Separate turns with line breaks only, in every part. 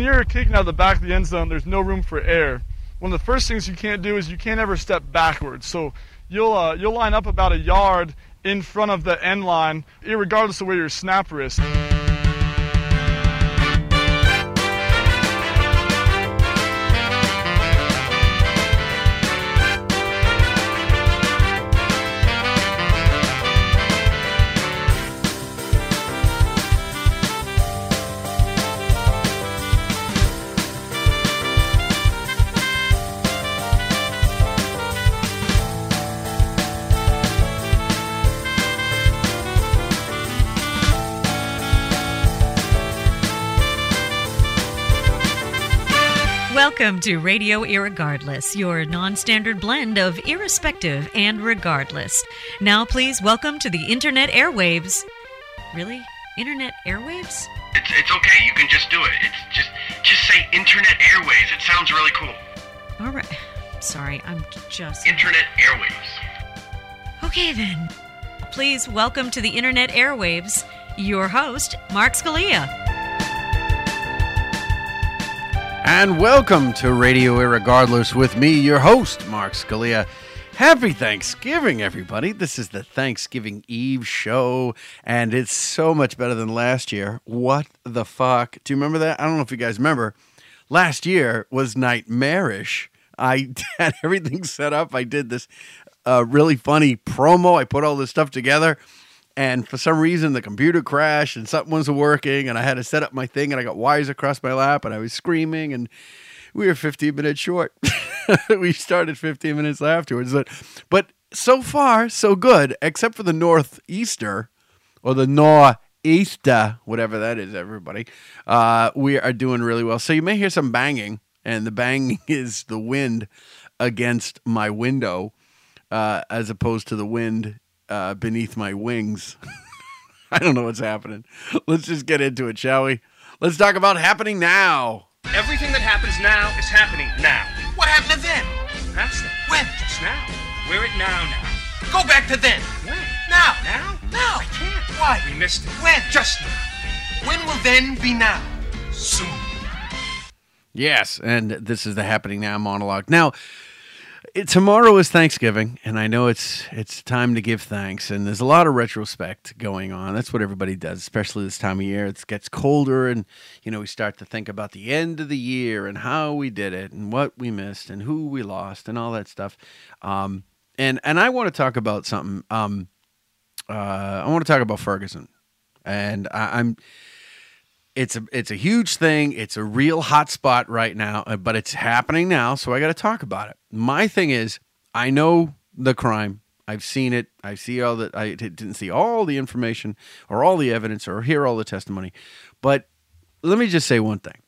when you're kicking out of the back of the end zone, there's no room for air. One of the first things you can't do is you can't ever step backwards. So you'll uh, you'll line up about a yard in front of the end line, regardless of where your snapper is.
Welcome to Radio Irregardless, your non standard blend of irrespective and regardless. Now, please welcome to the Internet airwaves. Really? Internet airwaves?
It's, it's okay. You can just do it. It's just just say Internet airwaves. It sounds really cool.
All right. Sorry, I'm just.
Internet airwaves.
Okay, then. Please welcome to the Internet airwaves your host, Mark Scalia.
And welcome to Radio Irregardless with me, your host, Mark Scalia. Happy Thanksgiving, everybody. This is the Thanksgiving Eve show, and it's so much better than last year. What the fuck? Do you remember that? I don't know if you guys remember. Last year was nightmarish. I had everything set up. I did this uh, really funny promo. I put all this stuff together and for some reason the computer crashed and something wasn't working and i had to set up my thing and i got wires across my lap and i was screaming and we were 15 minutes short. We started 15 minutes afterwards but, but so far so good except for the northeaster or the northeaster whatever that is everybody. Uh, we are doing really well. So you may hear some banging and the banging is the wind against my window uh, as opposed to the wind uh, beneath my wings. I don't know what's happening. Let's just get into it, shall we? Let's talk about happening now.
Everything that happens now is happening now.
What happened to then?
Past it.
When?
Just now. We're at now now.
Go back to then.
When?
Now.
Now?
Now.
I can't.
Why?
We missed it.
When?
Just now.
When will then be now? Soon.
Yes, and this is the happening now monologue. Now, it, tomorrow is Thanksgiving, and I know it's it's time to give thanks, and there's a lot of retrospect going on. That's what everybody does, especially this time of year. It gets colder, and you know we start to think about the end of the year and how we did it, and what we missed, and who we lost, and all that stuff. Um, and and I want to talk about something. Um, uh, I want to talk about Ferguson, and I, I'm it's a it's a huge thing. It's a real hot spot right now, uh, but it's happening now, so I got to talk about it. My thing is, I know the crime. I've seen it. I see all that. I didn't see all the information or all the evidence or hear all the testimony, but let me just say one thing: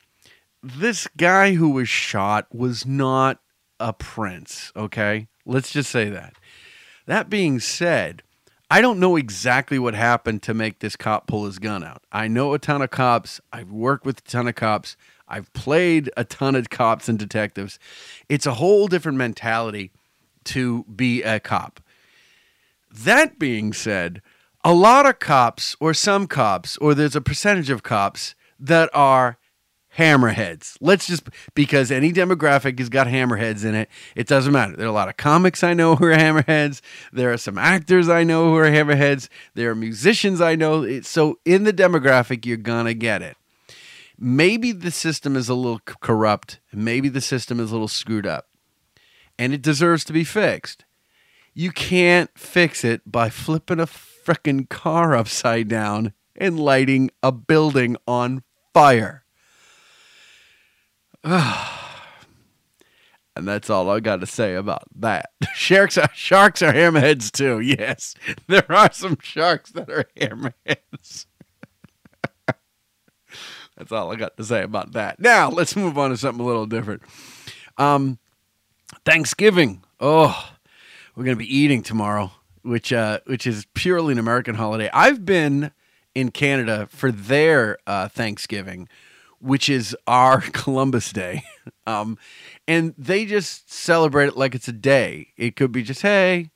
this guy who was shot was not a prince. Okay, let's just say that. That being said I don't know exactly what happened to make this cop pull his gun out. I know a ton of cops. I've worked with a ton of cops. I've played a ton of cops and detectives. It's a whole different mentality to be a cop. That being said, a lot of cops, or some cops, or there's a percentage of cops that are hammerheads. Let's just because any demographic has got hammerheads in it. It doesn't matter. There are a lot of comics I know who are hammerheads. There are some actors I know who are hammerheads. There are musicians I know. So in the demographic, you're gonna get it. Maybe the system is a little corrupt. Maybe the system is a little screwed up, and it deserves to be fixed. You can't fix it by flipping a freaking car upside down and lighting a building on fire. and that's all I got to say about that. Sharks are sharks are hammerheads too. Yes, there are some sharks that are hammerheads. that's all I got to say about that. Now let's move on to something a little different. Um, Thanksgiving. Oh, we're gonna be eating tomorrow, which uh, which is purely an American holiday. I've been in Canada for their uh, Thanksgiving which is our Columbus Day. Um, and they just celebrate it like it's a day. It could be just, hey,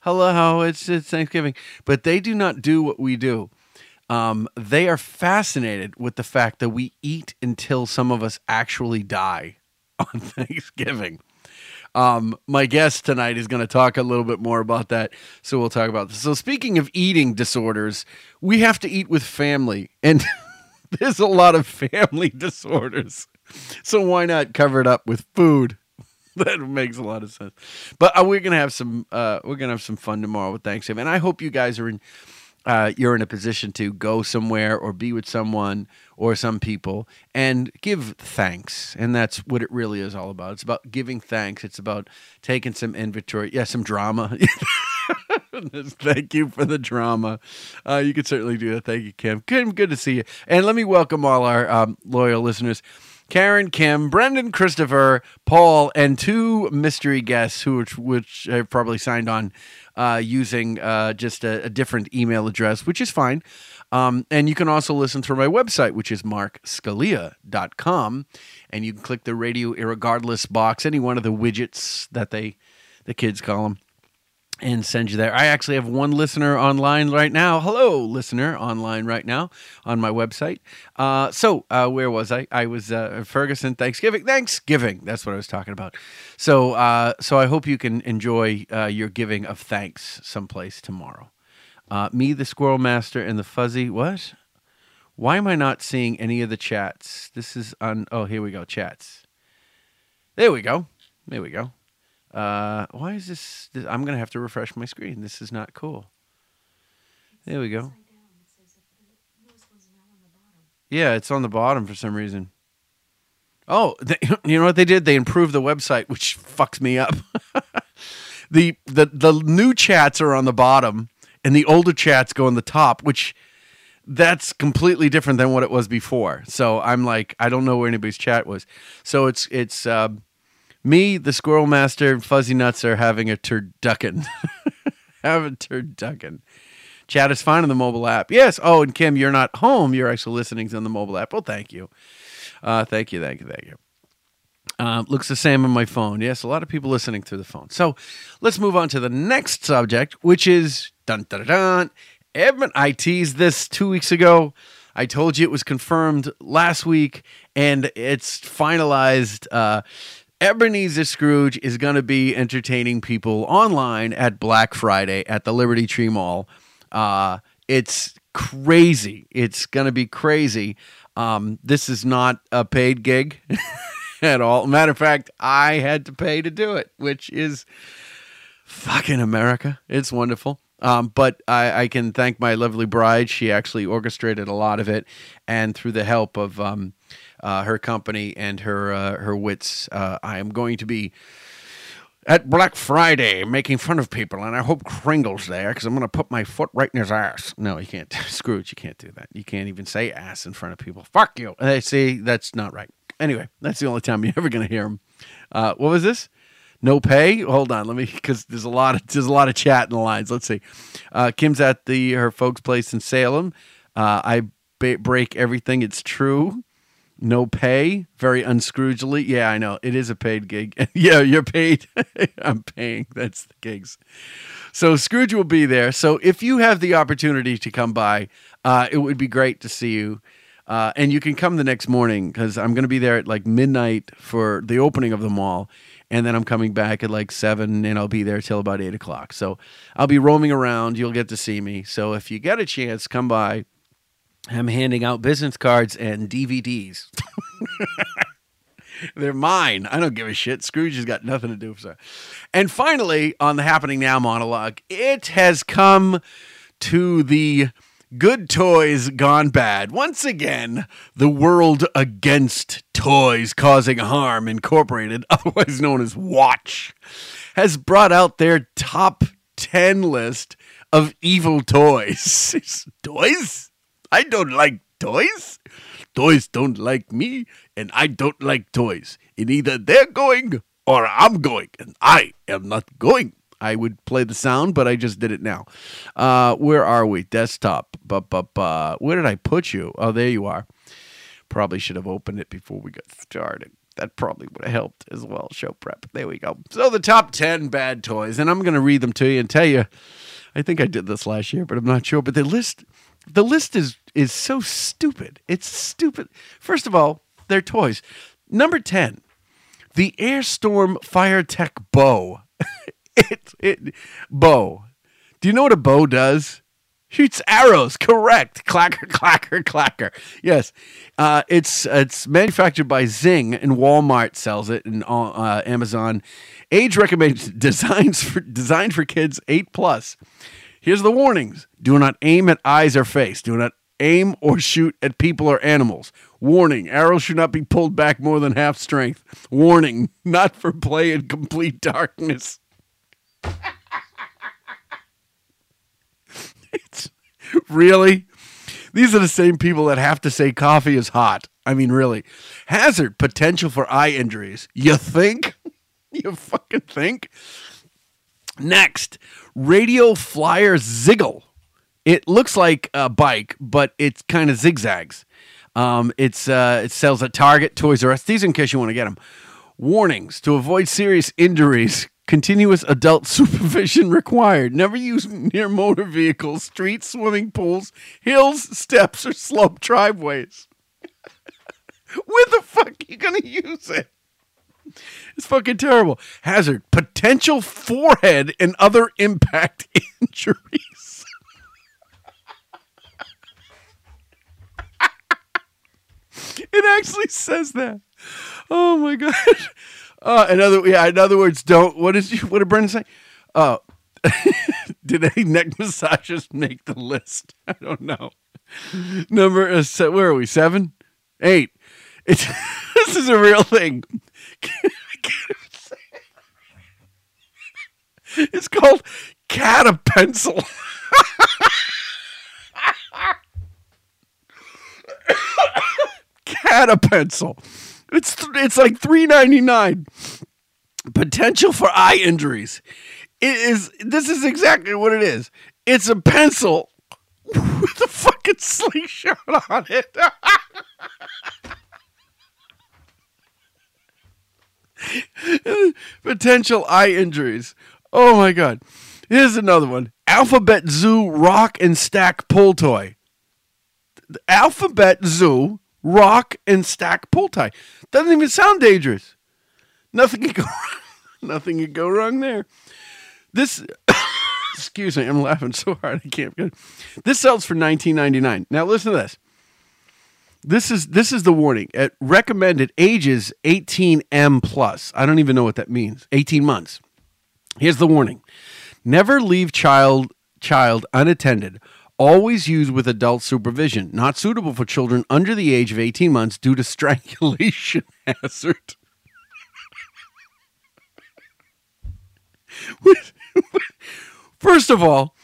hello, it's, it's Thanksgiving. But they do not do what we do. Um, they are fascinated with the fact that we eat until some of us actually die on Thanksgiving. Um, my guest tonight is going to talk a little bit more about that. So we'll talk about this. So, speaking of eating disorders, we have to eat with family. And there's a lot of family disorders. So, why not cover it up with food? that makes a lot of sense. But uh, we're gonna have some uh, we're gonna have some fun tomorrow with Thanksgiving, and I hope you guys are in uh, you're in a position to go somewhere or be with someone or some people and give thanks. And that's what it really is all about. It's about giving thanks. It's about taking some inventory. Yeah, some drama. Thank you for the drama. Uh, you could certainly do that. Thank you, Kim. Good, good to see you. And let me welcome all our um, loyal listeners. Karen, Kim, Brendan, Christopher, Paul, and two mystery guests who which, which have probably signed on uh, using uh, just a, a, different email address, which is fine. Um, and you can also listen through my website, which is markscalia.com. And you can click the radio irregardless box, any one of the widgets that they the kids call them and send you there. I actually have one listener online right now. Hello, listener online right now on my website. Uh, so, uh, where was I? I was uh, Ferguson Thanksgiving. Thanksgiving. That's what I was talking about. So, uh, so I hope you can enjoy uh, your giving of thanks someplace tomorrow. Uh, me, the Squirrel Master, and the Fuzzy. What? Why am I not seeing any of the chats? This is on. Oh, here we go. Chats. There we go. There we go. Uh, why is this, this? I'm gonna have to refresh my screen. This is not cool. There we go. Yeah, it's on the bottom for some reason. Oh, they, you know what they did? They improved the website, which fucks me up. the the the new chats are on the bottom, and the older chats go on the top, which that's completely different than what it was before. So I'm like, I don't know where anybody's chat was. So it's it's. Uh, me, the Squirrel Master, and Fuzzy Nuts are having a turducken. Have a turducken. Chat is fine on the mobile app. Yes. Oh, and Kim, you're not home. You're actually listening on the mobile app. Well, thank you. Uh, thank you. Thank you. Thank you. Uh, looks the same on my phone. Yes, a lot of people listening through the phone. So let's move on to the next subject, which is dun dun dun. Edmund, I teased this two weeks ago. I told you it was confirmed last week, and it's finalized. Uh, Ebenezer Scrooge is going to be entertaining people online at Black Friday at the Liberty Tree Mall. Uh, it's crazy. It's going to be crazy. Um, this is not a paid gig at all. Matter of fact, I had to pay to do it, which is fucking America. It's wonderful. Um, but I, I, can thank my lovely bride. She actually orchestrated a lot of it, and through the help of um, uh, her company and her uh, her wits. Uh, I am going to be at Black Friday making fun of people, and I hope Kringle's there because I'm going to put my foot right in his ass. No, you can't. Scrooge, you can't do that. You can't even say ass in front of people. Fuck you. They see that's not right. Anyway, that's the only time you're ever going to hear him. Uh, what was this? No pay. Hold on, let me because there's a lot of there's a lot of chat in the lines. Let's see. Uh, Kim's at the her folks' place in Salem. Uh, I ba- break everything. It's true no pay, very unscroogely. Yeah, I know. It is a paid gig. yeah, you're paid. I'm paying. That's the gigs. So Scrooge will be there. So if you have the opportunity to come by, uh, it would be great to see you. Uh, and you can come the next morning because I'm going to be there at like midnight for the opening of the mall. And then I'm coming back at like seven and I'll be there till about eight o'clock. So I'll be roaming around. You'll get to see me. So if you get a chance, come by I'm handing out business cards and DVDs. They're mine. I don't give a shit. Scrooge has got nothing to do with that. And finally, on the Happening Now monologue, it has come to the good toys gone bad. Once again, the World Against Toys Causing Harm Incorporated, otherwise known as Watch, has brought out their top 10 list of evil toys. toys? I don't like toys. Toys don't like me, and I don't like toys. And either they're going or I'm going, and I am not going. I would play the sound, but I just did it now. Uh, where are we? Desktop. Ba-ba-ba. Where did I put you? Oh, there you are. Probably should have opened it before we got started. That probably would have helped as well. Show prep. There we go. So the top 10 bad toys, and I'm going to read them to you and tell you. I think I did this last year, but I'm not sure. But the list the list is is so stupid. It's stupid. First of all, they're toys. Number 10, the Airstorm Firetek bow. it, it bow. Do you know what a bow does? Shoots arrows. Correct. Clacker, clacker, clacker. Yes, uh, it's it's manufactured by Zing, and Walmart sells it, and uh, Amazon. Age recommended designs for designed for kids eight plus. Here's the warnings: Do not aim at eyes or face. Do not aim or shoot at people or animals. Warning: Arrows should not be pulled back more than half strength. Warning: Not for play in complete darkness. It's really? These are the same people that have to say coffee is hot. I mean, really. Hazard potential for eye injuries. You think? you fucking think? Next, Radio Flyer Ziggle. It looks like a bike, but it's kind of zigzags. Um, it's uh, it sells at Target, Toys R Us. These in case you want to get them. Warnings to avoid serious injuries. Continuous adult supervision required. Never use near motor vehicles, streets, swimming pools, hills, steps, or slope driveways. Where the fuck are you gonna use it? It's fucking terrible. Hazard potential forehead and other impact injuries. it actually says that. Oh my god. Uh, in other yeah, in other words, don't. What is what did Brendan say? Uh, did any neck massages make the list? I don't know. Number uh, where are we? Seven, eight. It's this is a real thing. It's called cat a pencil. Catapencil. It's it's like three ninety nine. Potential for eye injuries. It is. This is exactly what it is. It's a pencil with a fucking slingshot on it. Potential eye injuries. Oh my god. Here's another one. Alphabet Zoo rock and stack pull toy. The Alphabet Zoo rock and stack pull Toy. Doesn't even sound dangerous. Nothing can go wrong. Nothing can go wrong there. This excuse me, I'm laughing so hard I can't This sells for 19.99. Now listen to this. This is this is the warning. At recommended ages 18M plus. I don't even know what that means. 18 months. Here's the warning. Never leave child child unattended. Always use with adult supervision. Not suitable for children under the age of 18 months due to strangulation hazard. First of all,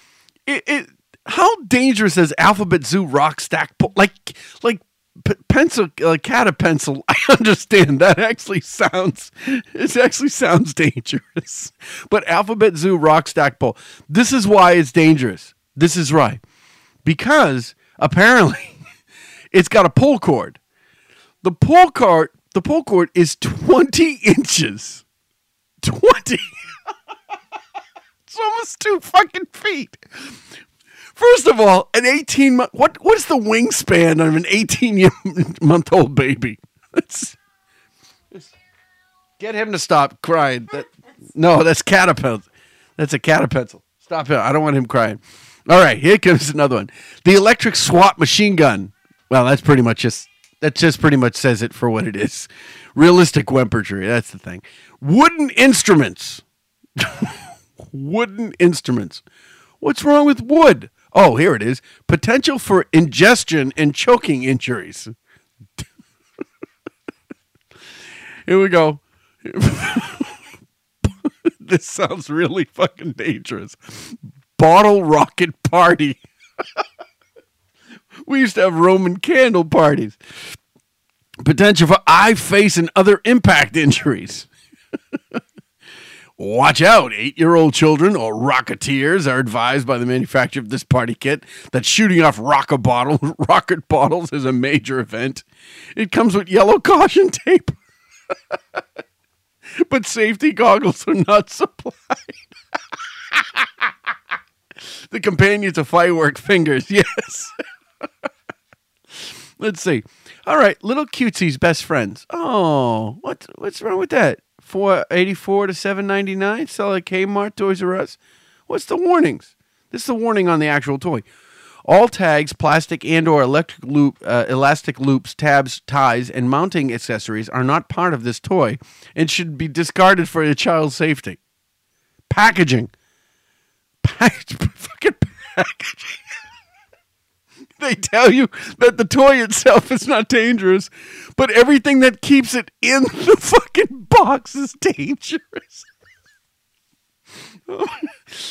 it, it how dangerous is Alphabet Zoo rock stack like like p- pencil uh, Catapencil. I understand that actually sounds it actually sounds dangerous. But alphabet zoo rock stack pole. This is why it's dangerous. This is right because apparently it's got a pull cord. The pull cord the pull cord is 20 inches. 20 it's almost two fucking feet First of all, an 18 month what what is the wingspan of an 18 month old baby? Let's, get him to stop crying. That, no, that's catapult. That's a catapult. Stop him. I don't want him crying. All right, here comes another one. The electric SWAT machine gun. Well, that's pretty much just that just pretty much says it for what it is. Realistic weaponry. That's the thing. Wooden instruments. Wooden instruments. What's wrong with wood? Oh, here it is. Potential for ingestion and choking injuries. here we go. this sounds really fucking dangerous. Bottle rocket party. we used to have Roman candle parties. Potential for eye, face, and other impact injuries. Watch out, eight year old children or rocketeers are advised by the manufacturer of this party kit that shooting off rocket, bottle, rocket bottles is a major event. It comes with yellow caution tape, but safety goggles are not supplied. the companion to firework fingers, yes. Let's see. All right, little cutesie's best friends. Oh, what what's wrong with that? Four eighty four to seven ninety nine. Sell at Kmart, Toys R Us. What's the warnings? This is the warning on the actual toy. All tags, plastic and or electric loop, uh, elastic loops, tabs, ties, and mounting accessories are not part of this toy and should be discarded for your child's safety. Packaging. Package, fucking packaging. They tell you that the toy itself is not dangerous, but everything that keeps it in the fucking box is dangerous.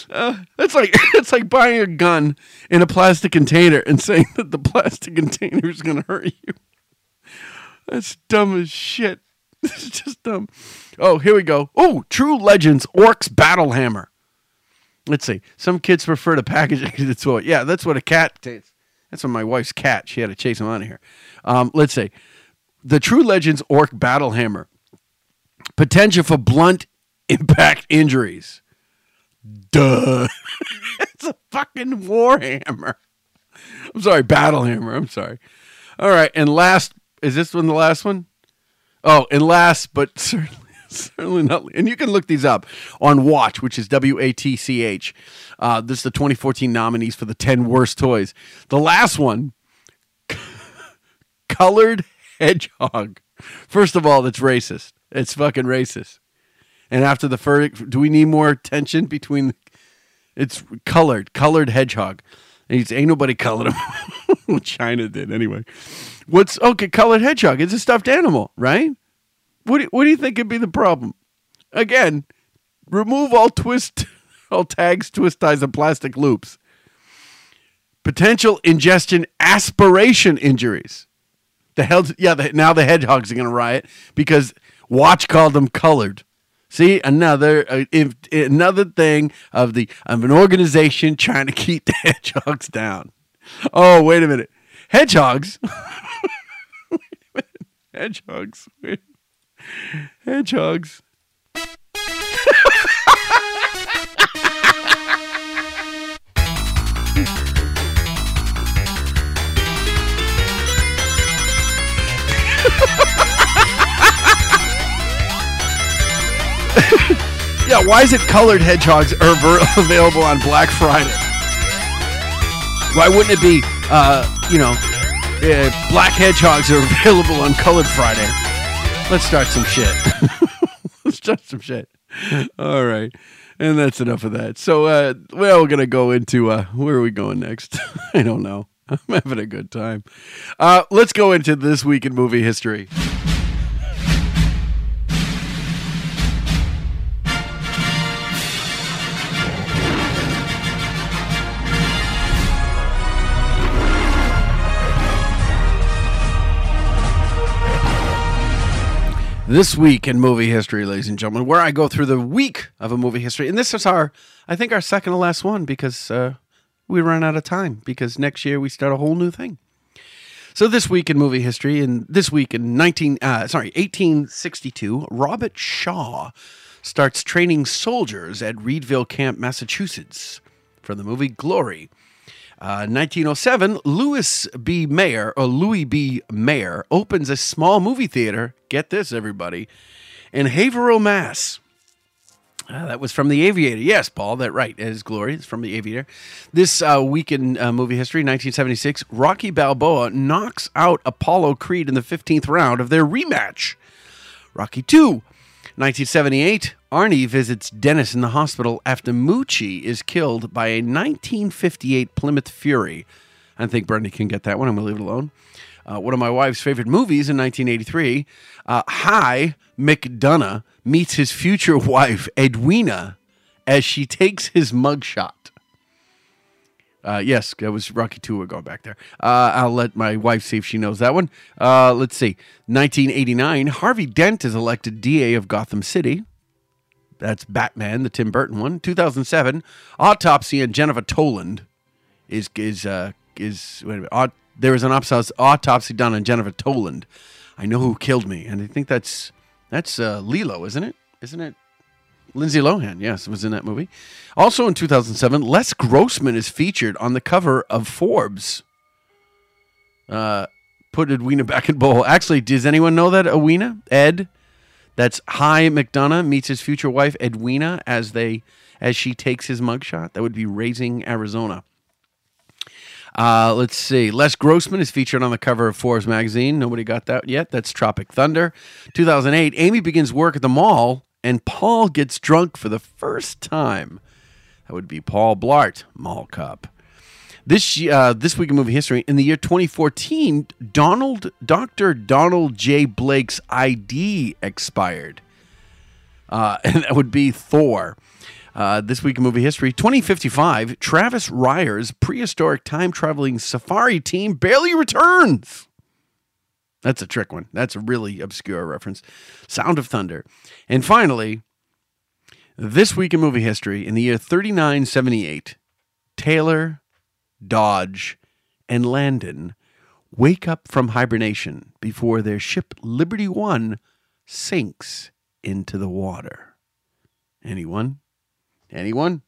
Uh, that's like it's like buying a gun in a plastic container and saying that the plastic container is going to hurt you. That's dumb as shit. It's just dumb. Oh, here we go. Oh, True Legends Orcs Battle Hammer. Let's see. Some kids prefer the packaging to the toy. Yeah, that's what a cat tastes. That's what my wife's cat. She had to chase him out of here. Um, let's see. The True Legends Orc Battle Hammer. Potential for blunt impact injuries. Duh. it's a fucking warhammer. I'm sorry, battle hammer. I'm sorry. All right, and last is this one the last one? Oh, and last but certainly certainly not. And you can look these up on Watch, which is W A T C H. Uh, this is the 2014 nominees for the 10 worst toys. The last one, colored hedgehog. First of all, that's racist. It's fucking racist. And after the fur, do we need more tension between? The, It's colored, colored hedgehog. He's, ain't nobody colored him. China did anyway. What's okay? Colored hedgehog. It's a stuffed animal, right? What do, what do you think could be the problem? Again, remove all twist, all tags, twist ties, and plastic loops. Potential ingestion aspiration injuries. The hell, yeah. The, now the hedgehogs are going to riot because Watch called them colored. See another uh, if, another thing of the of an organization trying to keep the hedgehogs down. Oh, wait a minute, hedgehogs. Hedgehogs. Hedgehogs. yeah, why is it colored hedgehogs are available on Black Friday? Why wouldn't it be, uh, you know, uh, black hedgehogs are available on Colored Friday? Let's start some shit. Let's start some shit. All right. And that's enough of that. So, uh, well, we're going to go into uh, where are we going next? I don't know. I'm having a good time. Uh, let's go into this week in movie history. This week in movie history, ladies and gentlemen, where I go through the week of a movie history, and this is our, I think, our second to last one because uh, we ran out of time because next year we start a whole new thing. So this week in movie history, and this week in nineteen, uh, sorry, eighteen sixty-two, Robert Shaw starts training soldiers at Readville Camp, Massachusetts, for the movie Glory. Uh, 1907, Louis B. Mayer, or Louis B. Mayer, opens a small movie theater. Get this, everybody, in Haverhill, Mass. Uh, that was from The Aviator. Yes, Paul, that right. Is Glory. It's from The Aviator. This uh, week in uh, movie history, 1976, Rocky Balboa knocks out Apollo Creed in the 15th round of their rematch. Rocky 2. 1978, Arnie visits Dennis in the hospital after Moochie is killed by a 1958 Plymouth Fury. I think Brendan can get that one. I'm going to leave it alone. Uh, one of my wife's favorite movies in 1983, uh, Hi McDunnough meets his future wife, Edwina, as she takes his mugshot. Uh, yes, that was Rocky 2. We're going back there. Uh, I'll let my wife see if she knows that one. Uh, let's see. 1989, Harvey Dent is elected DA of Gotham City. That's Batman, the Tim Burton one. 2007, Autopsy and Jennifer Toland is is uh, is wait a minute. Aut- there was an autopsy, done on Jennifer Toland. I know who killed me, and I think that's that's uh, Lilo, isn't it? Isn't it? Lindsay Lohan, yes, was in that movie. Also in 2007, Les Grossman is featured on the cover of Forbes. Uh, put Edwina back in bowl. Actually, does anyone know that Edwina Ed? That's Hi McDunnough meets his future wife Edwina as they as she takes his mugshot. That would be Raising Arizona. Uh, let's see. Les Grossman is featured on the cover of Forbes magazine. Nobody got that yet. That's Tropic Thunder. 2008. Amy begins work at the mall, and Paul gets drunk for the first time. That would be Paul Blart, Mall Cop. This uh, this week in movie history, in the year 2014, Donald Dr. Donald J. Blake's ID expired, uh, and that would be Thor. Uh, this week in movie history, 2055, Travis Ryer's prehistoric time traveling safari team barely returns. That's a trick one. That's a really obscure reference. Sound of Thunder. And finally, this week in movie history, in the year 3978, Taylor, Dodge, and Landon wake up from hibernation before their ship Liberty One sinks into the water. Anyone? Anyone?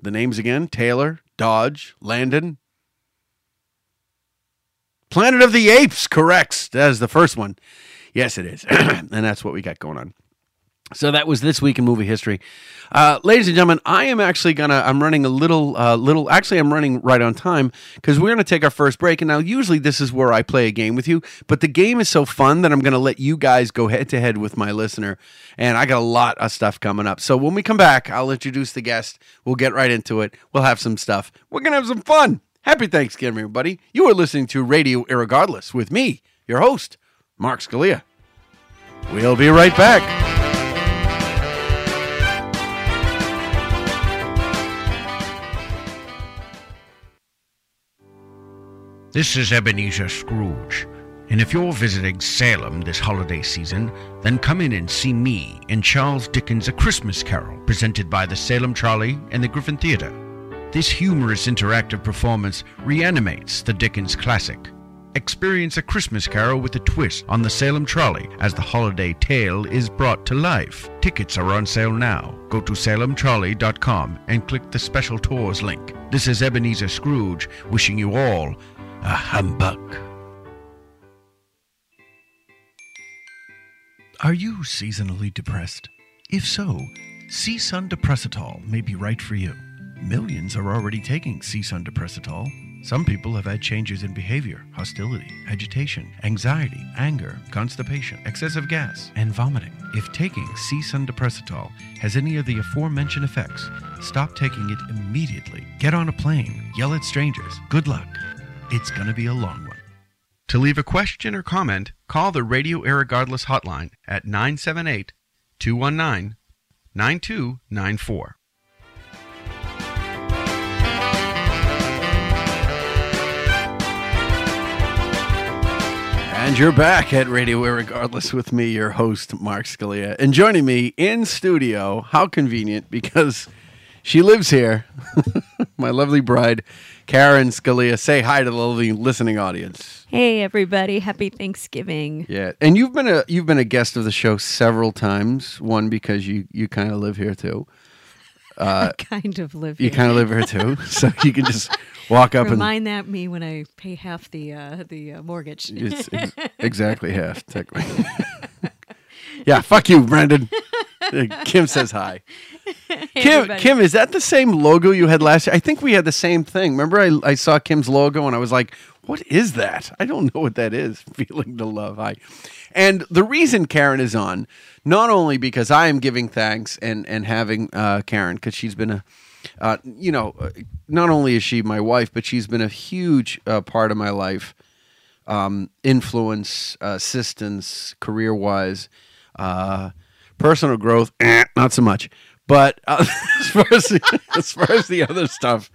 The names again Taylor, Dodge, Landon. Planet of the Apes, correct. That is the first one. Yes, it is. and that's what we got going on. So that was this week in movie history, uh, ladies and gentlemen. I am actually gonna. I'm running a little, uh, little. Actually, I'm running right on time because we're gonna take our first break. And now, usually, this is where I play a game with you, but the game is so fun that I'm gonna let you guys go head to head with my listener. And I got a lot of stuff coming up. So when we come back, I'll introduce the guest. We'll get right into it. We'll have some stuff. We're gonna have some fun. Happy Thanksgiving, everybody. You are listening to Radio Irregardless with me, your host, Mark Scalia. We'll be right back.
This is Ebenezer Scrooge, and if you're visiting Salem this holiday season, then come in and see me in Charles Dickens' A Christmas Carol, presented by the Salem Trolley and the Griffin Theater. This humorous interactive performance reanimates the Dickens classic. Experience A Christmas Carol with a twist on the Salem Trolley as the holiday tale is brought to life. Tickets are on sale now. Go to salemtrolley.com and click the special tours link. This is Ebenezer Scrooge wishing you all a humbug.
Are you seasonally depressed? If so, C-Sun Depressitol may be right for you. Millions are already taking C-Sun Depressitol. Some people have had changes in behavior, hostility, agitation, anxiety, anger, constipation, excessive gas, and vomiting. If taking C-Sun Depressitol has any of the aforementioned effects, stop taking it immediately. Get on a plane, yell at strangers. Good luck. It's going to be a long one.
To leave a question or comment, call the Radio Irregardless hotline at 978 219 9294.
And you're back at Radio Irregardless with me, your host, Mark Scalia. And joining me in studio, how convenient, because she lives here, my lovely bride, Karen Scalia. Say hi to the lovely listening audience.
Hey everybody, happy Thanksgiving.
Yeah. And you've been a you've been a guest of the show several times. One because you you kind of live here too.
I kind of live
You
here.
kind of live here too. so you can just walk up and
Remind that me when I pay half the uh, the uh, mortgage.
It's ex- exactly half, technically. yeah, fuck you, Brendan. Uh, Kim says hi. Kim,
everybody.
Kim, is that the same logo you had last year? I think we had the same thing. Remember, I, I saw Kim's logo and I was like, what is that? I don't know what that is. Feeling the love. Hi. And the reason Karen is on, not only because I am giving thanks and, and having uh, Karen, because she's been a, uh, you know, uh, not only is she my wife, but she's been a huge uh, part of my life um, influence, uh, assistance, career wise, uh, personal growth, eh, not so much. But uh, as far as the, as far as the other stuff,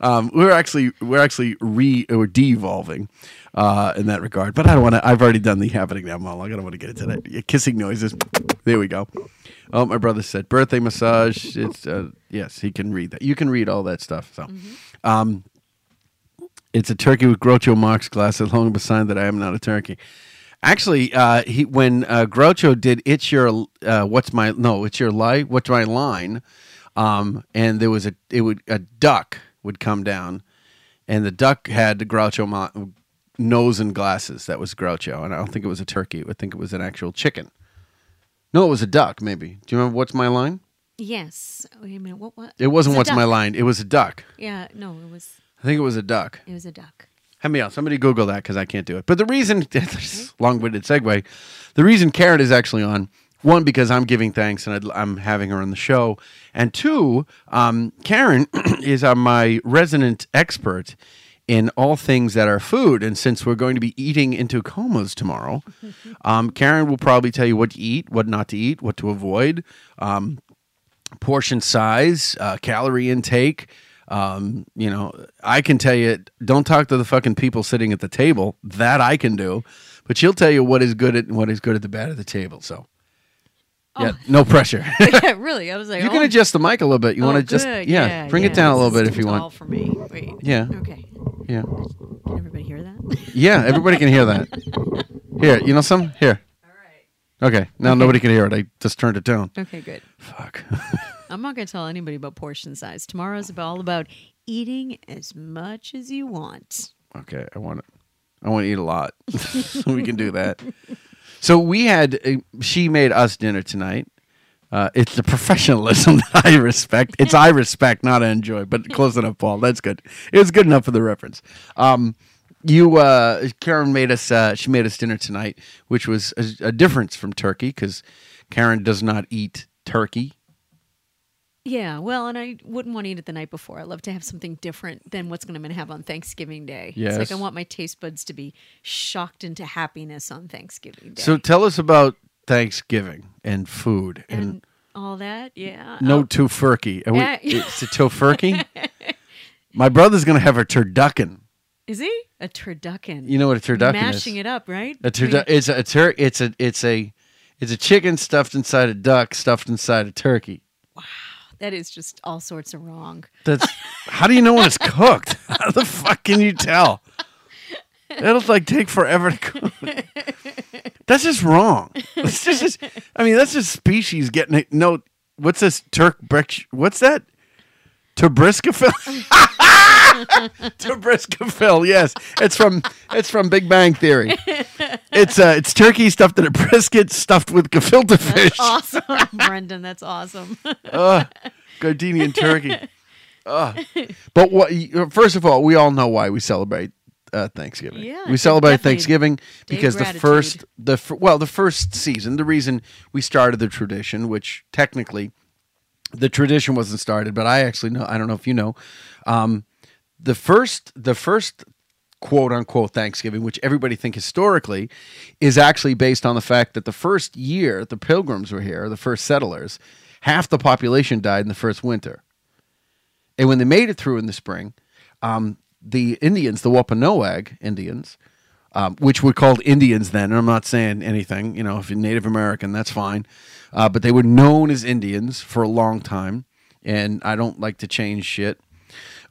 um, we're actually we're actually re or de-evolving uh, in that regard. But I don't want to. I've already done the happening now monologue. I don't want to get into that. Yeah, Kissing noises. There we go. Oh, my brother said birthday massage. It's uh, yes, he can read that. You can read all that stuff. So. Um, it's a turkey with Groucho Marx glasses, long of a sign that I am not a turkey. Actually, uh, he when uh, Groucho did "It's Your uh, What's My No, It's Your Lie, What's My Line," um, and there was a it would a duck would come down, and the duck had the Groucho Ma- nose and glasses. That was Groucho, and I don't think it was a turkey. I think it was an actual chicken. No, it was a duck. Maybe. Do you remember what's my line?
Yes. Wait a minute. What? What?
It wasn't
It's a
what's my line. It was a duck.
Yeah. No, it was.
I think it was a duck.
It was a duck.
Help me out. Somebody Google that because I can't do it. But the reason, long-winded segue, the reason Karen is actually on one because I'm giving thanks and I'd, I'm having her on the show, and two, um, Karen is uh, my resident expert in all things that are food. And since we're going to be eating into comas tomorrow, um, Karen will probably tell you what to eat, what not to eat, what to avoid. Um, portion size, uh, calorie intake. Um, you know, I can tell you, don't talk to the fucking people sitting at the table. That I can do, but she'll tell you what is good at what is good at the bad of the table. So, yeah, no pressure.
yeah, really. I was like,
you
oh,
can adjust the mic a little bit. You
oh,
want to just
good.
yeah, bring it down a little bit if you want.
for me. Wait.
Yeah,
Okay.
yeah,
Can everybody hear that?
yeah. Everybody can hear that. Here, you know some here. All right. Okay, now nobody can hear it. I just turned it down.
Okay, good.
Fuck.
I'm not going to tell anybody about portion size. Tomorrow's all about eating as much as you want.
Okay, I want it. I want to eat a lot. we can do that. So we had. She made us dinner tonight. Uh, it's the professionalism that I respect. It's I respect, not I enjoy. But close enough, Paul. That's good. It was good enough for the reference. Um, you, uh, Karen made us. Uh, she made us dinner tonight, which was a, a difference from turkey because Karen does not eat turkey.
Yeah, well, and I wouldn't want to eat it the night before. I love to have something different than what's going to have on Thanksgiving Day. It's like I want my taste buds to be shocked into happiness on Thanksgiving Day.
So tell us about Thanksgiving and food and,
and all that, yeah.
no
Oh,
tofurkey. Are we,
Yeah.
it's a tofurkey. My brother's gonna have a turducken.
is he a turducken?
You know what a turducken
Mashing
is?
Mashing it up, right?
A it's a, a tur- it's a it's a it's a chicken stuffed inside a duck stuffed inside a turkey.
That is just all sorts of wrong.
That's how do you know when it's cooked? How the fuck can you tell? It'll like take forever to cook. That's just wrong. That's just, I mean, that's just species getting it. No, what's this Turk? What's that? Turbriskafil. Turbriskafil. Yes, it's from it's from Big Bang Theory. It's uh, it's turkey stuffed in a brisket stuffed with gefilte fish.
Awesome, Brendan. That's awesome.
uh, Gardenian turkey. Uh, but what? First of all, we all know why we celebrate uh, Thanksgiving.
Yeah,
we celebrate Thanksgiving because the first, the well, the first season. The reason we started the tradition, which technically the tradition wasn't started, but I actually know. I don't know if you know. Um, the first, the first quote unquote Thanksgiving, which everybody think historically, is actually based on the fact that the first year the Pilgrims were here, the first settlers, half the population died in the first winter. And when they made it through in the spring, um, the Indians, the Wampanoag Indians, um, which were called Indians then, and I'm not saying anything, you know, if you're Native American, that's fine. Uh, but they were known as Indians for a long time, and I don't like to change shit.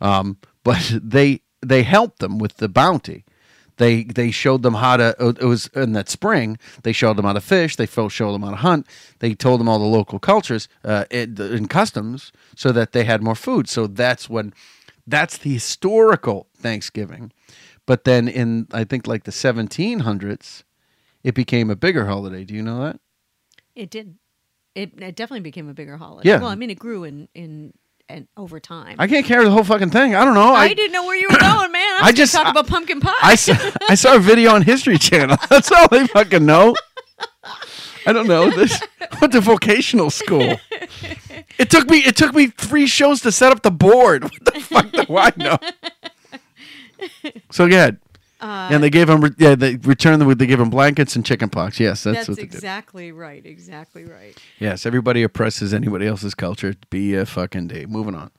Um, but they they helped them with the bounty. They they showed them how to. It was in that spring. They showed them how to fish. They showed them how to hunt. They told them all the local cultures uh, and, and customs, so that they had more food. So that's when, that's the historical Thanksgiving. But then in I think like the 1700s, it became a bigger holiday. Do you know that?
It did. It, it definitely became a bigger holiday.
Yeah.
Well, I mean, it grew in in and over time.
I can't carry the whole fucking thing. I don't know.
I, didn't know where you were going, man. I,
I
just- talk
I-
about pumpkin pie.
I saw, I saw a video on History Channel. That's all they fucking know. I don't know this. Went to vocational school. It took me. It took me three shows to set up the board. What the fuck do I know? So yeah,
Uh,
and they gave him. Yeah, they returned them. They gave him blankets and chicken pox. Yes, that's,
That's
what they did.
exactly right. Exactly right.
Yes, everybody oppresses anybody else's culture. Be a fucking day. Moving on.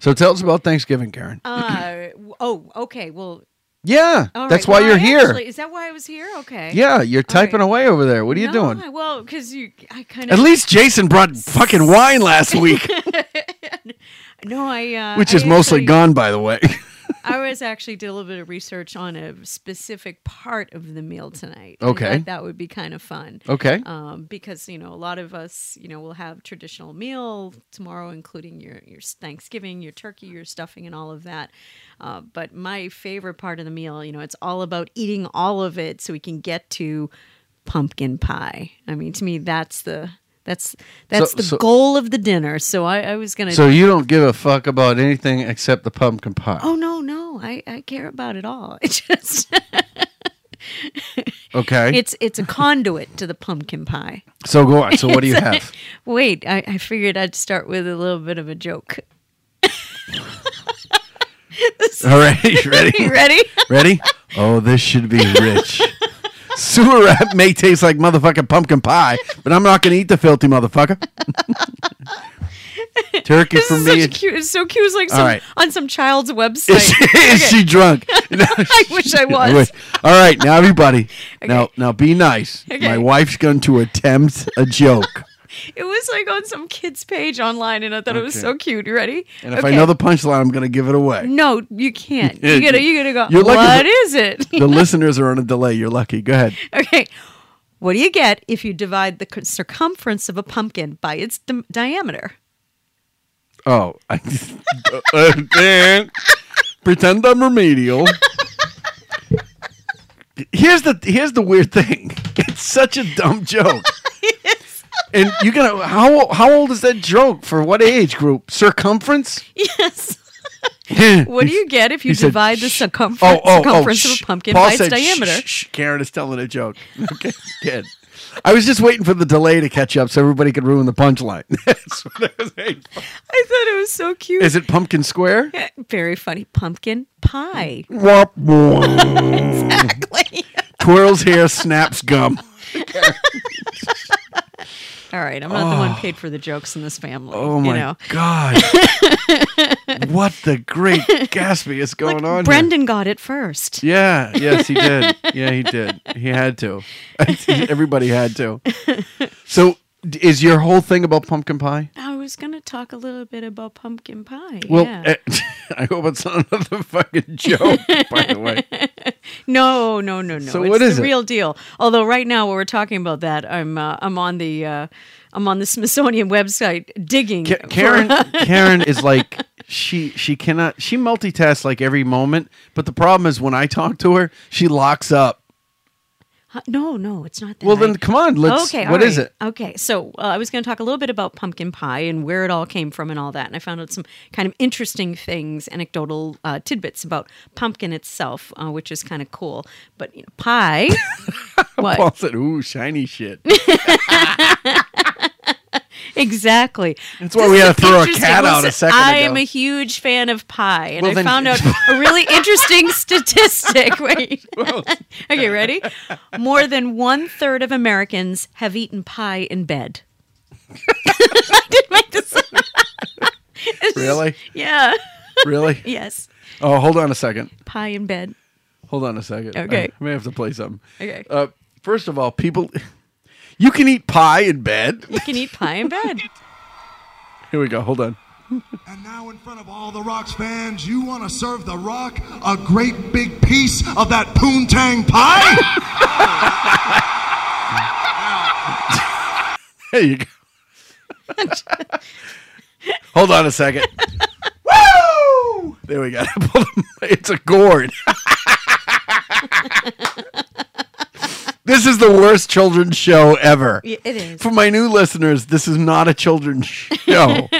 so tell us about Thanksgiving, Karen.
Uh, oh, okay. Well,
yeah, that's why
Well,
you're
I
here.
actually- is that why I was here? Okay.
yeah, you're
All right.
typing away over there. What are you
No,
doing?
I- Well, because you, I kind of.
At least Jason brought fucking wine last week,
No, I. Uh,
which
I
is mostly
actually-
gone, by the way.
I was actually did a little bit of research on a specific part of the meal tonight.
Okay.
that would be kind of fun.
Okay.
Um, because you know a lot of us, you know, will have traditional meal tomorrow, including your your Thanksgiving, your turkey, your stuffing, and all of that. Uh, but my favorite part of the meal, you know, it's all about eating all of it so we can get to pumpkin pie. I mean, to me, that's the that's that's
So-
the
so-
goal of the dinner. So I, I was gonna.
So you don't give a fuck about anything except the pumpkin pie.
oh no, no, I I care about it all. It just
okay.
it's it's a conduit to the pumpkin pie.
so go on. So what do you have?
Wait, I, I figured I'd start with a little bit of a joke.
All right. Ready?
Ready?
Ready? Oh, this should be rich. Sewer rat may taste like motherfucking pumpkin pie, but I'm not gonna eat the filthy motherfucker. Turkey
This
for
is
me.
such cute. It's so cute. It's like some,
right.
on some child's
Is
website.
she, is she drunk?
I wish I was.
Wait. All right, now everybody. Now, now be nice.
Okay.
My wife's going to attempt a joke,
It was like on some kid's page online, and I thought it was
Okay.
so cute. You ready?
and if I know the punchline, I'm going to give it away.
No, you can't. You gotta,
you-
gotta go.
you're lucky
What is it?
The listeners are on a delay. You're lucky. Go ahead.
okay. What do you get if you divide the c- circumference of a pumpkin by its di- diameter?
Oh, I, uh, pretend I'm remedial. Here's the here's the weird thing. It's such a dumb joke. And you gonna how how old is that joke for what age group? Circumference?
Yes.
what
do you get if you
He said,
divide the circumference, oh, oh, oh, circumference
shh.
of a pumpkin
Paul
by its
said,
diameter?
shh, shh." Karen is telling a joke. Okay, good. I was just waiting for the delay to catch up so everybody could ruin the punchline. That's what I was waiting for.
I thought it was so cute.
Is it pumpkin square?
Very funny. Pumpkin pie. Exactly.
Twirls hair, snaps gum.
All right, I'm not the one ah. paid for the jokes in this family.
Oh
you
my
know.
god! what the great Gatsby is going on? here?
Brendan got it first.
Yeah. Yes, he did. Yeah, he did. He had to. Everybody had to. So, is your whole thing about pumpkin pie?
I was going to talk a little bit about pumpkin pie.
Well,
yeah.
eh, I hope it's not another fucking joke. By the way,
no, no, no, no.
So
it's
what is
the
it?
real deal. Although right now, while we're talking about that, I'm uh, I'm on the uh, I'm on the Smithsonian website digging.
Ka-
for-
Karen Karen is like she she cannot she multitasks like every moment, but the problem is when I talk to her, she locks up.
No, no, it's not that.
Well, then come on, let's.
okay,
what
all
is it?
Okay, so uh, I was going to talk a little bit about pumpkin pie and where it all came from and all that, and I found out some kind of interesting things, anecdotal uh, tidbits about pumpkin itself, uh, which is kind of cool. But you know, pie. what
Paul said, "Ooh, shiny shit."
exactly?
That's why we had to throw a cat out a second
I
ago.
am a huge fan of pie, and
Well,
I
then-
found out a really interesting statistic. Wait, okay, ready? More than one third of Americans have eaten pie in bed. I didn't make this. It's
Really?
Yeah.
Really?
Yes.
Oh, hold on a second.
Pie in bed.
Hold on a second.
Okay.
I may have to play something.
Okay.
Uh, first of all, people, you can eat pie in bed.
You can eat pie in bed.
Here we go. Hold on.
And now, in front of all the Rocks fans, you want to serve the Rock a great big piece of that poontang pie?
There you go. hold on a second. Woo! There we go. it's a gourd. This is the worst children's show ever.
It is.
For my new listeners, this is not a children's show.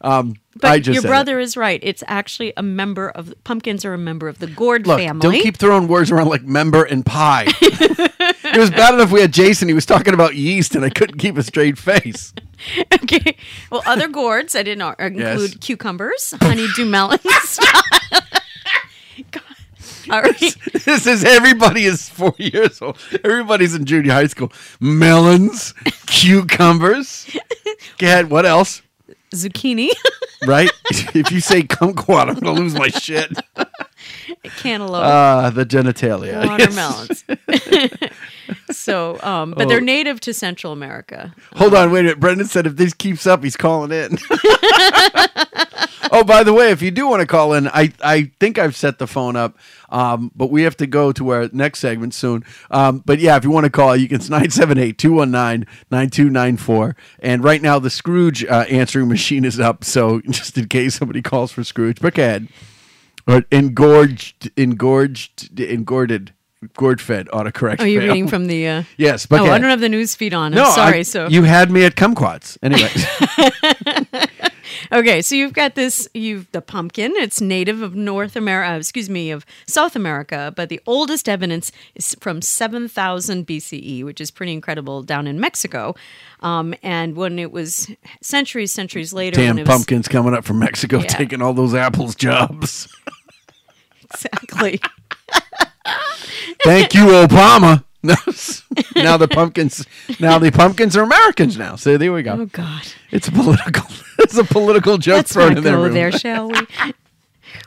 Um,
But
I just
your brother is right. It's actually a member of pumpkins are a member of the gourd
Look,
family.
don't keep throwing words around like member and pie. it was bad enough we had Jason. He was talking about yeast, and I couldn't keep a straight face.
okay. Well, other gourds I did not include
Yes.
cucumbers, honeydew melons. All right.
This is everybody is four years old. Everybody's in junior high school. Melons, cucumbers. Ahead. What else?
Zucchini,
Right? if you say kumquat, I'm gonna lose my shit.
cantaloupe,
Ah, the genitalia.
watermelons. so, um, but
Oh.
they're native to Central America.
Hold on, wait a minute. Brendan said if this keeps up, he's calling in. Oh, by the way, if you do want to call in, I, I think I've set the phone up, um, but we have to go to our next segment soon. Um, but yeah, if you want to call, you can. It's 978 219 9294. And right now, the Scrooge uh, answering machine is up. So just in case somebody calls for Scrooge, book ahead. Or engorged, engorged, engorded, gourd fed autocorrect.
Oh, you're
fail.
reading from the. Uh...
Yes,
Oh, I don't have the news feed on. I'm
No,
sorry.
I-
so
you had me at kumquats. Anyway,
Okay, so you've got this. You've the pumpkin. It's native of North America. excuse me, of South America. But the oldest evidence is from 7000 BCE, which is pretty incredible, down in Mexico. Um, and when it was centuries, centuries later,
damn
when it was,
pumpkins coming up from Mexico,
Yeah.
taking all those apples jobs.
exactly.
Thank you, Obama. Now the pumpkins. Now the pumpkins are Americans now. So there we go.
Oh God.
It's a political. It's a political joke
Let's
thrown
not
in there.
go there, shall we?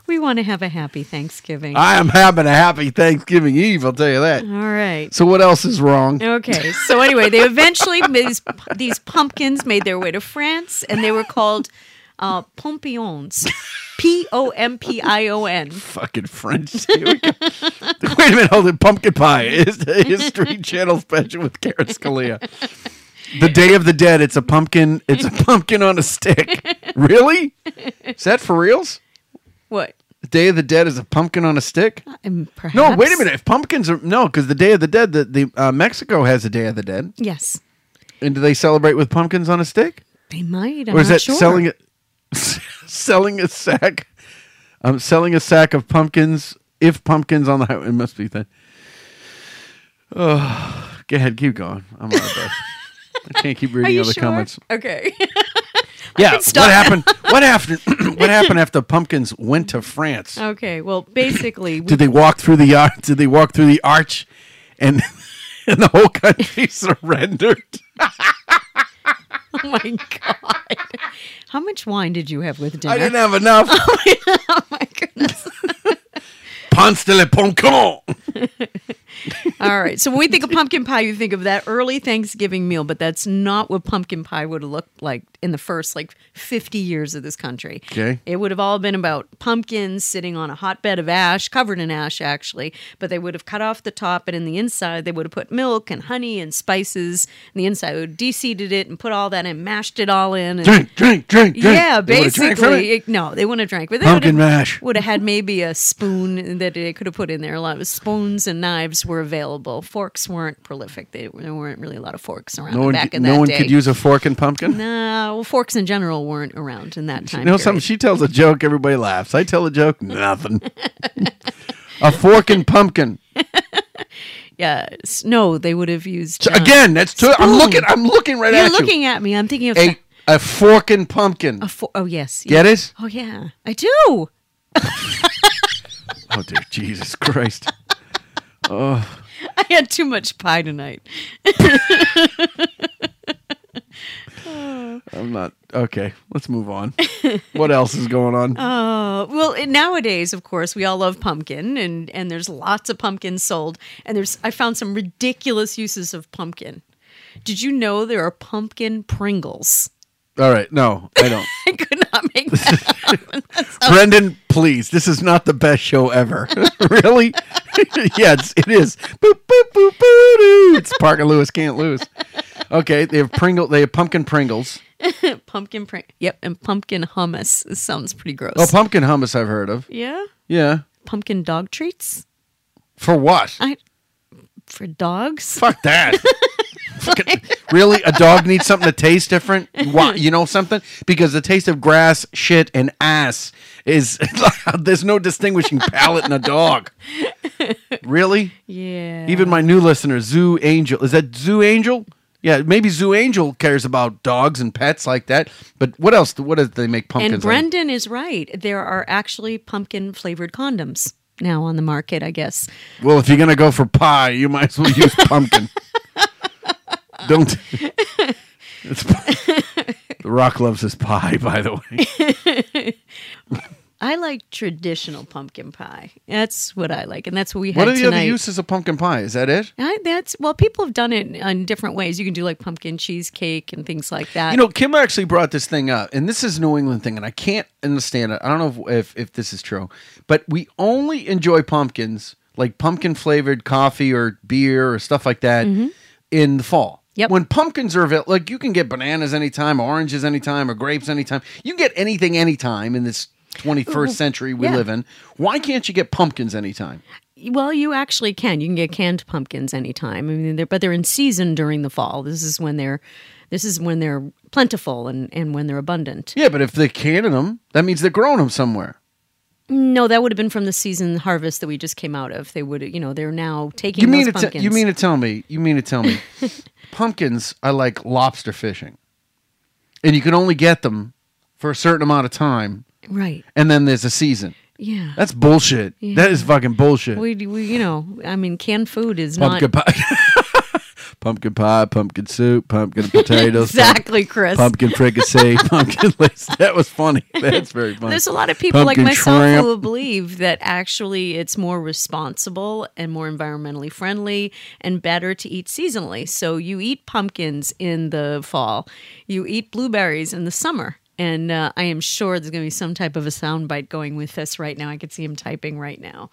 We want to have a happy Thanksgiving.
I am having a happy Thanksgiving Eve. I'll tell you that.
All right.
So what else is wrong?
Okay, so anyway, they eventually these these pumpkins made their way to France, and they were called uh, pompions, P O M P I O N.
Fucking French. Here we go. Wait a minute. Hold it. Pumpkin pie is the History Channel special with Karen Scalia. The Day of the Dead. It's a pumpkin. It's a pumpkin on a stick. Really? Is that for reals?
What?
The Day of the Dead is a pumpkin on a stick?
Um, perhaps.
No, wait a minute. If pumpkins are no, because the Day of the Dead, the, the uh, Mexico has a Day of the Dead,
Yes,
and do they celebrate with pumpkins on a stick,
they might. I'm
or is
not
that
sure.
selling it, selling a sack, I'm selling a sack of pumpkins? If pumpkins on the highway, it must be that. Oh, go ahead, keep going. I'm out of breath. I can't keep reading
you
other
sure?
comments.
Okay.
Yeah, what happened? What happened? what happened after pumpkins went to France?
okay. Well, basically,
Did they walk through the arch? Did they walk through the arch, and and the whole country surrendered?
oh my god, how much wine did you have with dinner?
I didn't have enough.
oh my goodness.
Ponce de le Poncon.
All right. So when we think of pumpkin pie, you think of that early Thanksgiving meal, but that's not what pumpkin pie would have looked like in the first like 50 years of this country.
Okay.
It would have all been about pumpkins sitting on a hotbed of ash, covered in ash actually, but they would have cut off the top and in the inside they would have put milk and honey and spices. And the inside would have de-seeded it and put all that and mashed it all in. And,
Drink, drink, drink, drink.
Yeah,
They
basically.
it?
it- no, they wouldn't have drank. But they
Pumpkin
would have,
mash.
Would have had maybe a spoon that they could have put in there. A lot of spoons and knives were available. Forks weren't prolific. They, there weren't really a lot of forks around
No one,
back in
no
that No
one
day.
could use a fork and pumpkin.
No, well, forks in general weren't around in that time.
you know something? She tells a joke, everybody laughs. I tell a joke, nothing. a fork and pumpkin.
Yes. No, they would have used. uh,
Again, that's too. I'm looking. I'm looking right
You're
at you.
You're looking at me. I'm thinking of.
A a fork and pumpkin.
a fo- Oh yes.
Get it?
Oh yeah, I do.
Oh dear, Jesus Christ! Oh.
I had too much pie tonight.
I'm not okay. Let's move on. what else is going on?
Oh well, it- nowadays, of course, we all love pumpkin, and and there's lots of pumpkins sold. And there's I found some ridiculous uses of pumpkin. Did you know there are pumpkin Pringles?
All right, no, I don't.
I could not make that.
Brendan, please. This is not the best show ever. really? yeah, it's, it is. Boop, boop, boop, boo, doo. It's Parker Lewis can't lose. Okay, they have Pringle. They have pumpkin Pringles.
pumpkin pring. Yep, and pumpkin hummus. This sounds pretty gross.
Oh, pumpkin hummus. I've heard of.
yeah,
Yeah.
pumpkin dog treats.
For what?
I for dogs.
Fuck that. Fucking- really? A dog needs something to taste different? Why? You know something? Because the taste of grass, shit, and ass is there's no distinguishing palate in a dog. Really?
Yeah.
Even my new listener, Zoo Angel. Is that Zoo Angel? Yeah, maybe Zoo Angel cares about dogs and pets like that. But what else? What do they make pumpkins?
And? Brendan is right. There are actually pumpkin flavored condoms now on the market. I guess.
Well, if you're gonna go for pie, you might as well use pumpkin. Don't. It's, the Rock loves his pie, by the way.
I like traditional pumpkin pie. That's what I like, and that's what we had
What are the
tonight.
other uses of pumpkin pie? Is that it?
I, that's well, people have done it in different ways. You can do like pumpkin cheesecake and things like that.
You know, Kim actually brought this thing up, and this is New England thing, and I can't understand it. I don't know if, if, if this is true, but we only enjoy pumpkins, like pumpkin flavored coffee or beer or stuff like that, mm-hmm. in the fall.
Yep.
When pumpkins are available, like you can get bananas anytime, oranges anytime, or grapes anytime. You can get anything anytime in this 21st century we
Yeah.
live in. Why can't you get pumpkins anytime?
Well, you actually can. You can get canned pumpkins anytime. I mean, they're, but they're in season during the fall. This is when they're, this is when they're plentiful and, and when they're abundant.
Yeah, but if they're canning them, that means they're growing them somewhere.
No, that would have been from the season harvest that we just came out of. They would, you know, they're now taking
You mean to
pumpkins.
you mean to tell me? You mean to tell me? pumpkins are like lobster fishing, and you can only get them for a certain amount of time,
right?
and then there's a season.
Yeah.
That's bullshit.
Yeah.
That is fucking bullshit.
we, we, you know, I mean, canned food is
pumpkin
not
pie, pumpkin pie, pumpkin soup, pumpkin potatoes,
exactly, Chris.
pumpkin fricassee, pumpkin lace. That was funny. That's very funny.
There's a lot of people
Pumpkin
like myself
shrimp.
who believe that actually it's more responsible and more environmentally friendly and better to eat seasonally. So you eat pumpkins in the fall, you eat blueberries in the summer. And uh, I am sure there's going to be some type of a soundbite going with this right now. I could see him typing right now.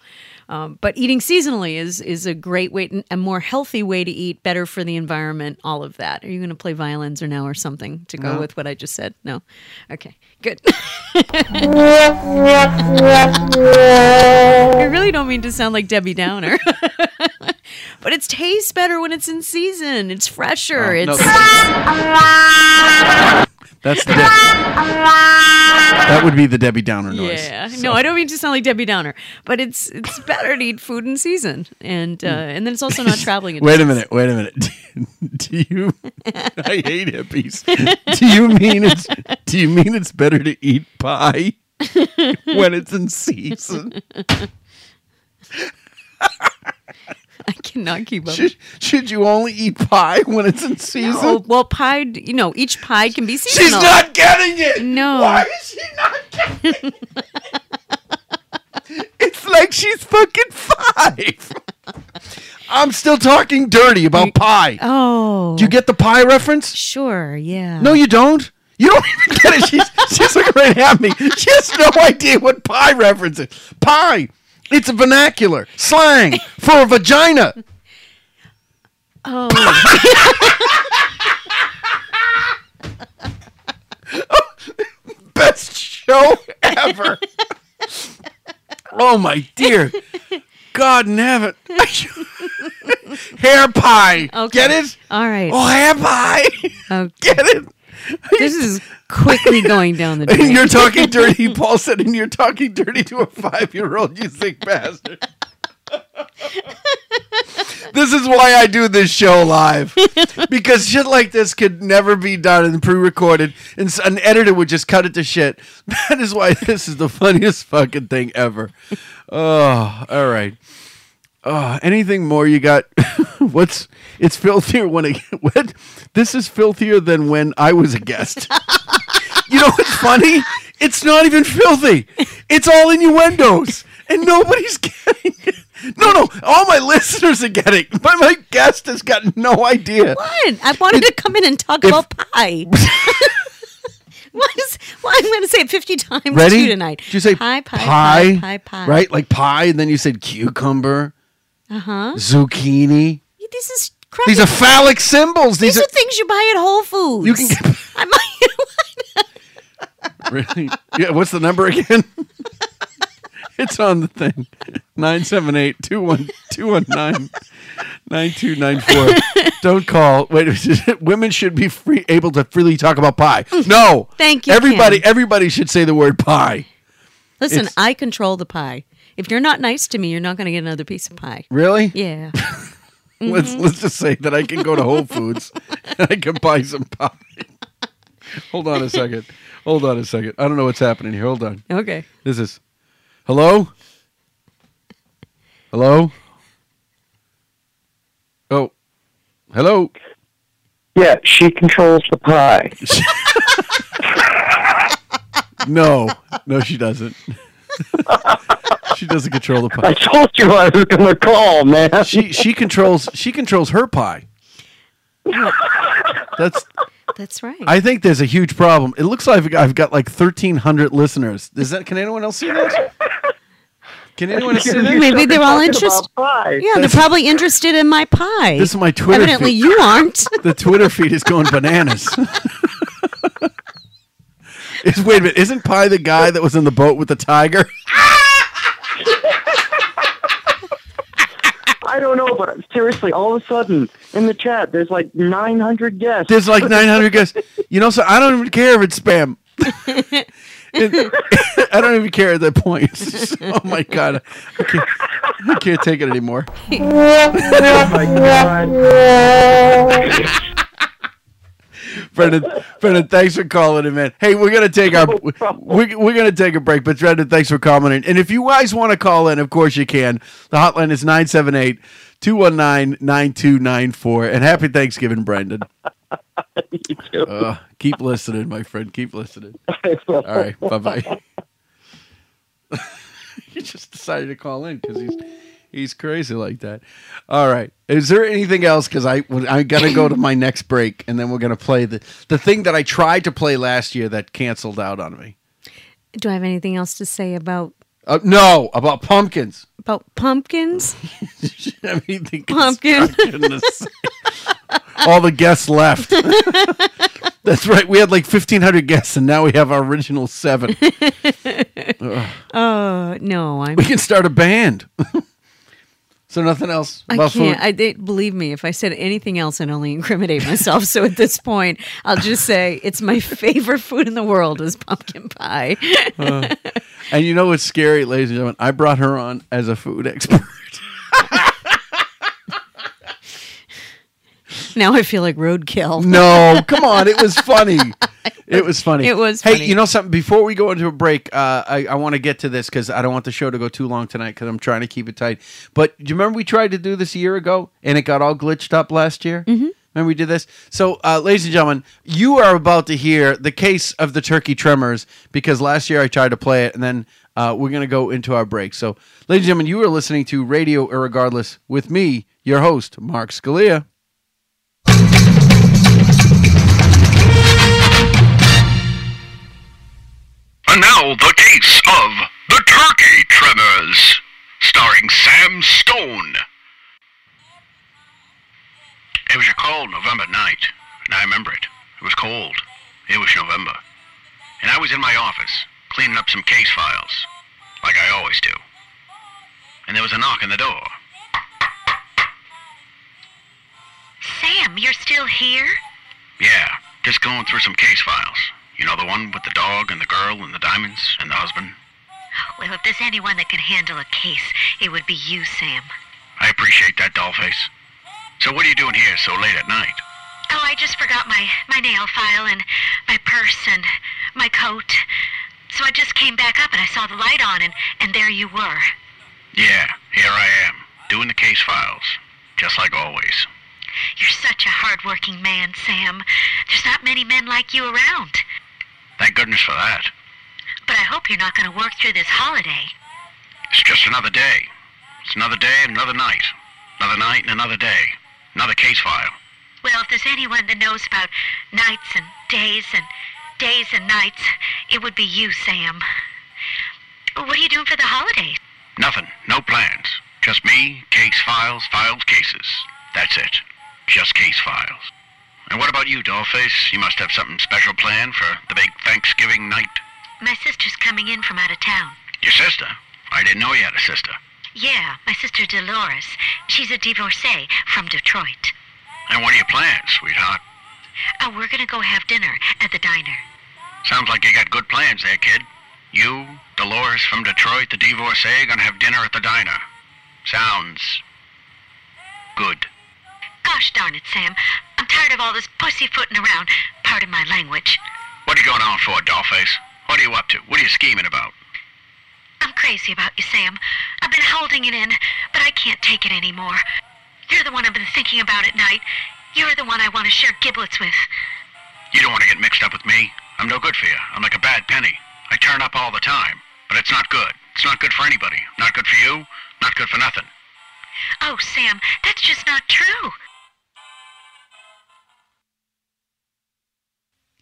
Um, but eating seasonally is is a great way, a more healthy way to eat, better for the environment. All of that. Are you going to play violins or now or something to go
No.
with what I just said? No. Okay. Good. I really don't mean to sound like Debbie Downer. but it tastes better when it's in season. It's fresher.
Oh, no,
it's
That's the Deb- that would be the Debbie Downer noise.
Yeah.
So-
No, I don't mean to sound like Debbie Downer, but it's it's better to eat food in season. And uh, and then it's also not traveling in
Wait a minute. Wait a minute. Do you? I hate hippies. Do you mean it's? Do you mean it's better to eat pie when it's in season?
I cannot keep up.
Should, should you only eat pie when it's in season?
Oh, well, pie, you know, each pie can be seasonal.
She's not getting it.
No.
Why is she not getting it? it's like she's fucking five. I'm still talking dirty about pie.
Oh.
Do you get the pie reference?
Sure, yeah.
No, you don't. You don't even get it. She's, she's looking right at me. She has no idea what pie reference is. Pie. It's a vernacular slang for a vagina.
Oh.
Best show ever. oh my dear. God in heaven. hair pie.
Okay.
Get it?
All right.
Oh, hair pie.
Okay.
Get it?
This is quickly going down the drain.
You're talking dirty, Paul said, and you're talking dirty to a five year old, you sick bastard. this is why I do this show live. Because shit like this could never be done and pre recorded, and an editor would just cut it to shit. That is why this is the funniest fucking thing ever. Oh, all right. Oh, anything more you got? What's it's filthier when it what? This is filthier than when I was a guest. you know what's funny? It's not even filthy. It's all innuendos, and nobody's getting it. No, no, all my listeners are getting, but my guest has got no idea.
What? I wanted to come in and talk about pie. what is? Well, I'm going to say it 50 times
Ready?
to you tonight.
Did you say
pie, pie,
pie,
pie, pie, pie?
Right, like pie, and then you said cucumber,
Uh huh.
zucchini.
This is crap.
These are phallic symbols.
These,
These,
are, things you buy at Whole Foods.
You can get-
I might.
are really. Yeah, what's the number again? it's on the thing. 978-219-9294. Don't call. Wait, women should be free able to freely talk about pie. No.
Thank you,
Everybody everybody should say the word pie.
Listen,
It's-
I control the pie. If you're not nice to me, you're not going to get another piece of pie.
Really?
Yeah.
Let's
Mhm.
let's just say that I can go to Whole Foods and I can buy some pie. Hold on a second. Hold on a second. I don't know what's happening here. Hold on.
Okay.
This is Hello? Hello? Oh. Hello?
Yeah, she controls the pie.
No. No, she doesn't. she doesn't control the pie.
I told you I was going to call, man.
She she controls she controls her pie. That's
That's right.
I think there's a huge problem. It looks like I've got like 1,300 listeners. Is that? Can anyone else see that? Can anyone else see that?
Maybe they're all interested.
about pie.
Yeah, they're probably interested in my pie.
This is my Twitter
Evidently,
feed.
you aren't.
The Twitter feed is going bananas. is wait a minute? Isn't Pie the guy that was in the boat with the tiger?
I don't know, but seriously, all of a sudden in the chat, there's like 900 guests.
There's like 900 guests. You know, so I don't even care if it's spam. It- I don't even care at that point. Just- oh my god, I can't, I can't take it anymore.
oh my god.
Brendan, Brendan, thanks for calling in, man. Hey, we're gonna take our we're, we're gonna take a break, but Brendan, thanks for calling in. And if you guys want to call in, of course you can. The hotline is 978-219-9294. And happy Thanksgiving, Brendan.
You too.
Uh, keep listening, my friend. Keep listening. All right, bye bye. he just decided to call in because he's he's crazy like that. All right, is there anything else? Because I I gotta go to my next break, and then we're gonna play the the thing that I tried to play last year that canceled out on me.
Do I have anything else to say about
Uh, no, about pumpkins.
about pumpkins?
I mean, the
Pumpkin.
All the guests left. That's right. We had like fifteen hundred guests, and now we have our original seven.
Oh no, I'm.
We can start a band. So nothing else
I can't.
food.
I they, believe me. If I said anything else, I'd only incriminate myself. so at this point, I'll just say it's my favorite food in the world is pumpkin pie.
Uh, and you know what's scary, ladies and gentlemen? I brought her on as a food expert.
Now I feel like roadkill.
No, come on. It was funny. It was funny.
It was
Hey,
funny.
you know something? Before we go into a break, uh, I, I want to get to this because I don't want the show to go too long tonight because I'm trying to keep it tight. But do you remember we tried to do this a year ago and it got all glitched up last year? Mm-hmm. Remember we did this? So, uh, ladies and gentlemen, you are about to hear the case of the turkey tremors because last year I tried to play it and then uh, we're going to go into our break. So, ladies and gentlemen, you are listening to Radio Irregardless with me, your host, Mark Scalia.
And now the case of the Turkey Tremors, starring Sam Stone. It was a cold November night, and I remember it. It was cold. It was November. And I was in my office, cleaning up some case files, like I always do. And there was a knock on the door.
Sam, you're still here?
Yeah, just going through some case files. You know, the one with the dog and the girl and the diamonds and the husband?
Well, if there's anyone that can handle a case, it would be you, Sam.
I appreciate that, dollface. So what are you doing here so late at night?
Oh, I just forgot my, my nail file and my purse and my coat. So I just came back up and I saw the light on and, and there you were.
Yeah, here I am, doing the case files, just like always.
You're such a hard-working man, Sam. There's not many men like you around.
Thank goodness for that.
But I hope you're not going to work through this holiday.
It's just another day. It's another day and another night. Another night and another day. Another case file.
Well, if there's anyone that knows about nights and days and days and nights, it would be you, Sam. What are you doing for the holidays?
Nothing. No plans. Just me, case files, filed cases. That's it. Just case files. And what about you, Dollface? You must have something special planned for the big Thanksgiving night.
My sister's coming in from out of town.
Your sister? I didn't know you had a sister.
Yeah, my sister Dolores. She's a divorcee from Detroit.
And what are your plans, sweetheart?
Oh, we're gonna go have dinner at the diner.
Sounds like you got good plans there, kid. You, Dolores from Detroit, the divorcee, gonna have dinner at the diner. Sounds good.
Gosh darn it, Sam. I'm tired of all this pussyfooting around. Pardon my language.
What are you going on for, Dollface? What are you up to? What are you scheming about?
I'm crazy about you, Sam. I've been holding it in, but I can't take it anymore. You're the one I've been thinking about at night. You're the one I want to share giblets with.
You don't want to get mixed up with me. I'm no good for you. I'm like a bad penny. I turn up all the time. But it's not good. It's not good for anybody. Not good for you. Not good for nothing.
Oh, Sam, that's just not true.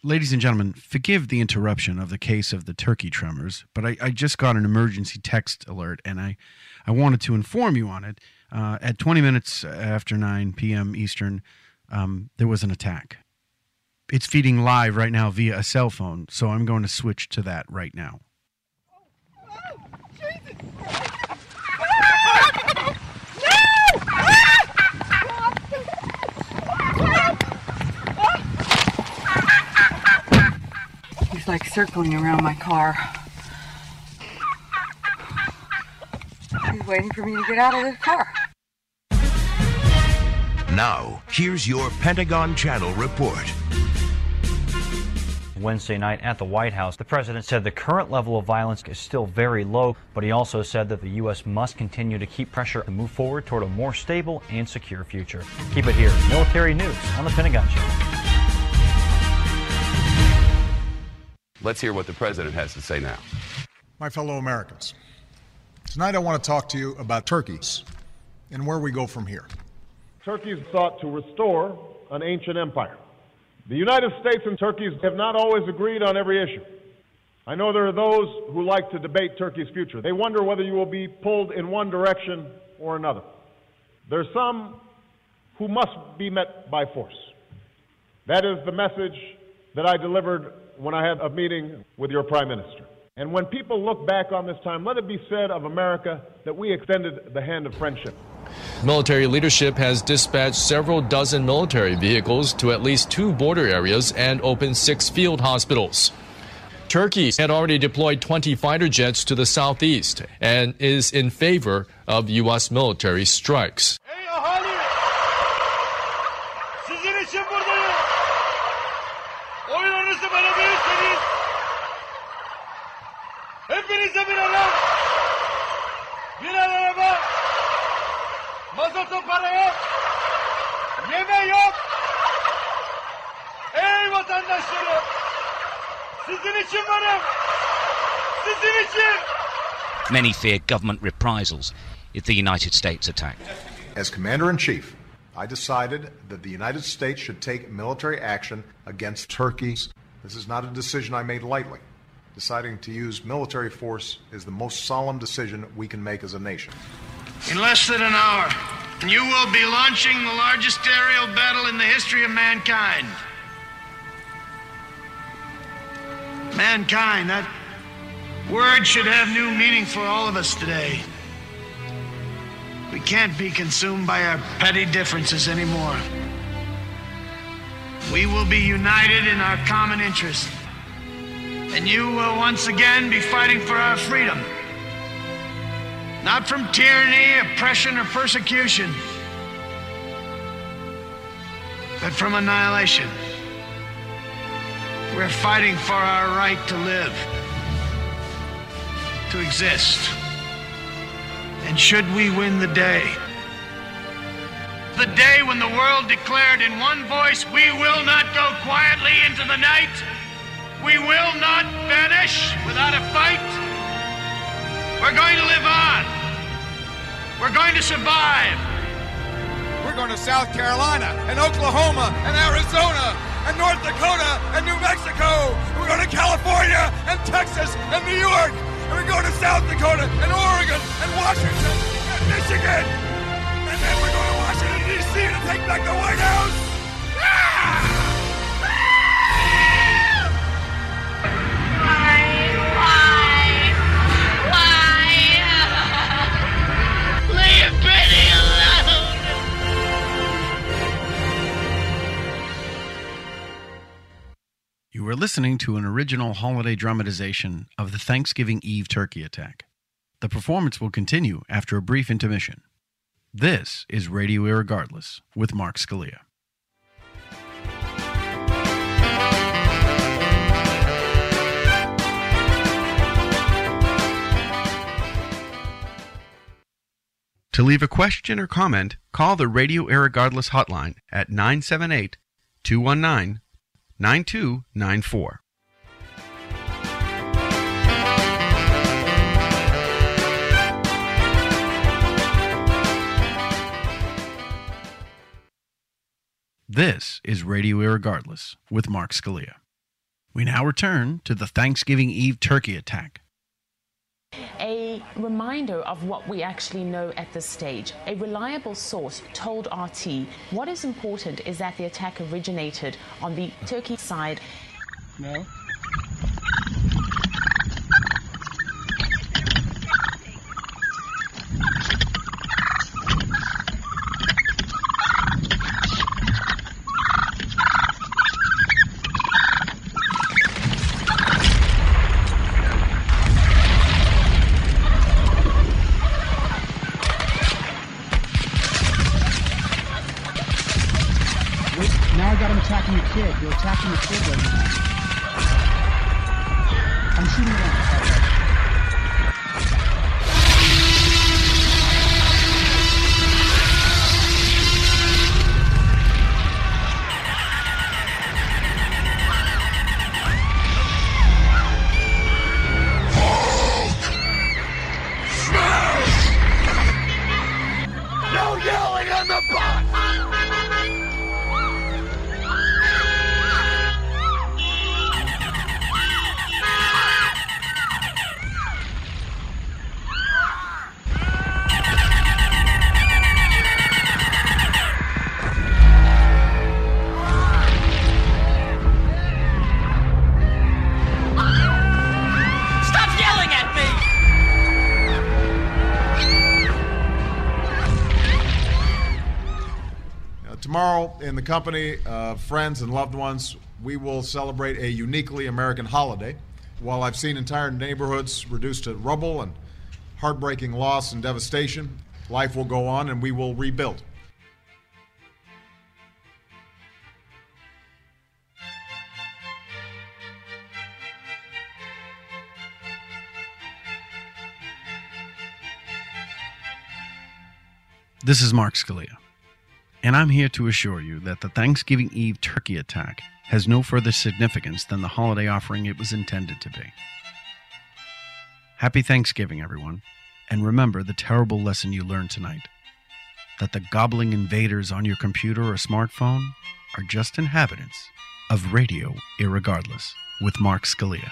Ladies and gentlemen, forgive the interruption of the case of the turkey tremors, but I, I just got an emergency text alert and I, I wanted to inform you on it. Uh, at 20 minutes after 9 p.m. Eastern, um, there was an attack. It's feeding live right now via a cell phone, so I'm going to switch to that right now.
He's like circling around my car. He's waiting for me to get out of the car.
Now, here's your Pentagon Channel report.
Wednesday night at the White House, the president said the current level of violence is still very low, but he also said that the U.S. must continue to keep pressure and move forward toward a more stable and secure future. Keep it here. Military news on the Pentagon Channel.
Let's hear what the president has to say now.
My fellow Americans, tonight I want to talk to you about turkeys and where we go from here.
Turkeys sought to restore an ancient empire. The United States and turkeys have not always agreed on every issue. I know there are those who like to debate Turkey's future. They wonder whether you will be pulled in one direction or another. There are some who must be met by force. That is the message that I delivered when I had a meeting with your Prime Minister. And when people look back on this time, let it be said of America that we extended the hand of friendship.
Military leadership has dispatched several dozen military vehicles to at least two border areas and opened six field hospitals. Turkey had already deployed 20 fighter jets to the southeast and is in favor of U.S. military strikes.
Hepinize bir alan, bir araba, mazota para yok, yeme yok. Ey vatandaşlarım, sizin için varım, sizin için.
Many fear government reprisals if the United States attack.
As Commander in Chief, I decided that the United States should take military action against Turkey. This is not a decision I made lightly. Deciding to use military force is the most solemn decision we can make as a nation.
In less than an hour, you will be launching the largest aerial battle in the history of mankind. Mankind, that word should have new meaning for all of us today. We can't be consumed by our petty differences anymore. We will be united in our common interest. And you will once again be fighting for our freedom. Not from tyranny, oppression, or persecution, but from annihilation. We're fighting for our right to live, to exist. And should we win the day, the day when the world declared in one voice, we will not go quietly into the night, we will not vanish without a fight, we're going to live on, we're going to survive.
We're going to South Carolina and Oklahoma and Arizona and North Dakota and New Mexico. We're going to California and Texas and New York. And we're going to South Dakota and Oregon and Washington and Michigan. And then we're going to Washington, D.C. to take back the White House.
Leave
listening to an original holiday dramatization of the Thanksgiving Eve turkey attack. The performance will continue after a brief intermission. This is Radio Irregardless with Mark Scalia.
To leave a question or comment, call the Radio Irregardless hotline at 978 219 9294.
This is Radio Irregardless with Mark Scalia. We now return to the Thanksgiving Eve turkey attack
a reminder of what we actually know at this stage. A reliable source told RT what is important is that the attack originated on the Turkey side.
No.
Company of friends and loved ones, we will celebrate a uniquely American holiday. While I've seen entire neighborhoods reduced to rubble and heartbreaking loss and devastation, life will go on and we will rebuild.
This is Mark Scalia, and I'm here to assure you that the Thanksgiving Eve turkey attack has no further significance than the holiday offering it was intended to be. Happy Thanksgiving, everyone, and remember the terrible lesson you learned tonight that the gobbling invaders on your computer or smartphone are just inhabitants of Radio Irregardless with Mark Scalia.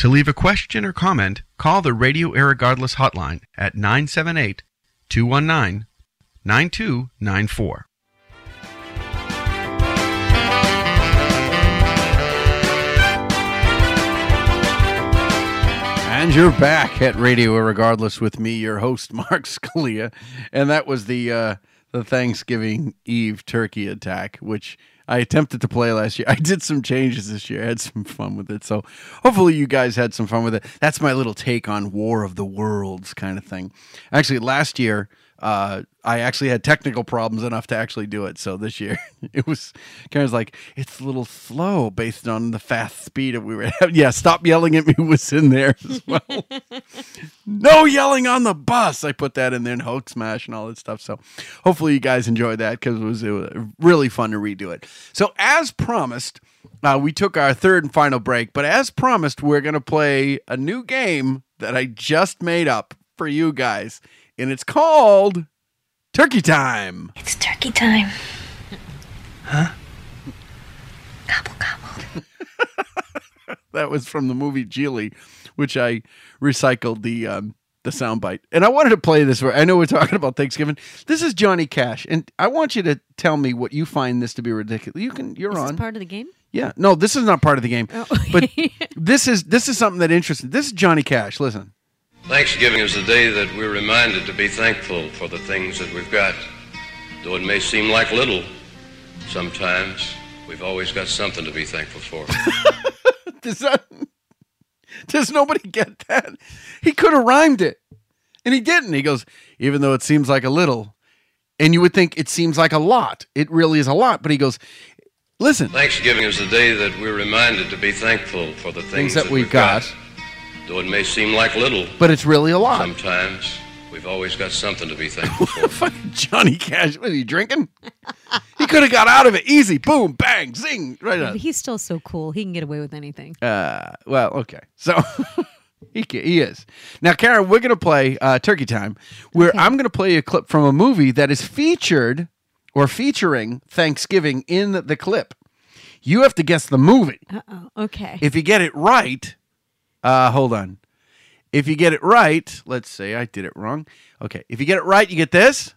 To leave a question or comment, call the Radio Irregardless hotline at 978 219 9294.
And you're back at Radio Irregardless with me, your host Mark Scalia, and that was the uh, the Thanksgiving Eve turkey attack, which I attempted to play last year. I did some changes this year. I had some fun with it, so hopefully you guys had some fun with it. That's my little take on War of the Worlds kind of thing. Actually, last year uh, I actually had technical problems enough to actually do it. So this year it was kind of like it's a little slow based on the fast speed that we were having. Yeah, stop yelling at me was in there as well. no yelling on the bus. I put that in there and Hulk Smash and all that stuff. So hopefully you guys enjoyed that because it was, it was really fun to redo it. So as promised, uh, we took our third and final break, but as promised, we're going to play a new game that I just made up for you guys, and it's called Turkey Time.
It's turkey time.
Huh? Cobble cobbled. That was from the movie Gigli, which I recycled the um, the soundbite. And I wanted to play this. Where I know we're talking about Thanksgiving. This is Johnny Cash, and I want you to tell me what you find this to be ridiculous. You can. You're
Is
on.
this part of the game?
yeah. No, this is not part of the game.
Oh.
but this is this is something that interests. This is Johnny Cash. Listen.
Thanksgiving is the day that we're reminded to be thankful for the things that we've got. Though it may seem like little sometimes, we've always got something to be thankful for.
Does that? Does nobody get that? He could have rhymed it, and he didn't. He goes, even though it seems like a little, and you would think it seems like a lot. It really is a lot, but he goes, listen,
Thanksgiving is the day that we're reminded to be thankful for the things,
things that
we've
we've got,
Though it may seem like little,
but it's really a lot.
sometimes we've always got something to be thankful for.
Fucking Johnny Cash, was he drinking? he could have got out of it easy. Boom, bang, zing, right on.
He's still so cool. He can get away with anything.
Uh, well, okay. So he ca- he is. Now, Karen, we're going to play uh, Turkey Time, where I'm going to play a clip from a movie that is featured or featuring Thanksgiving in the clip. You have to guess the movie.
Uh oh. Okay.
If you get it right, uh, hold on. If you get it right, let's say I did it wrong. Okay. If you get it right, you get this,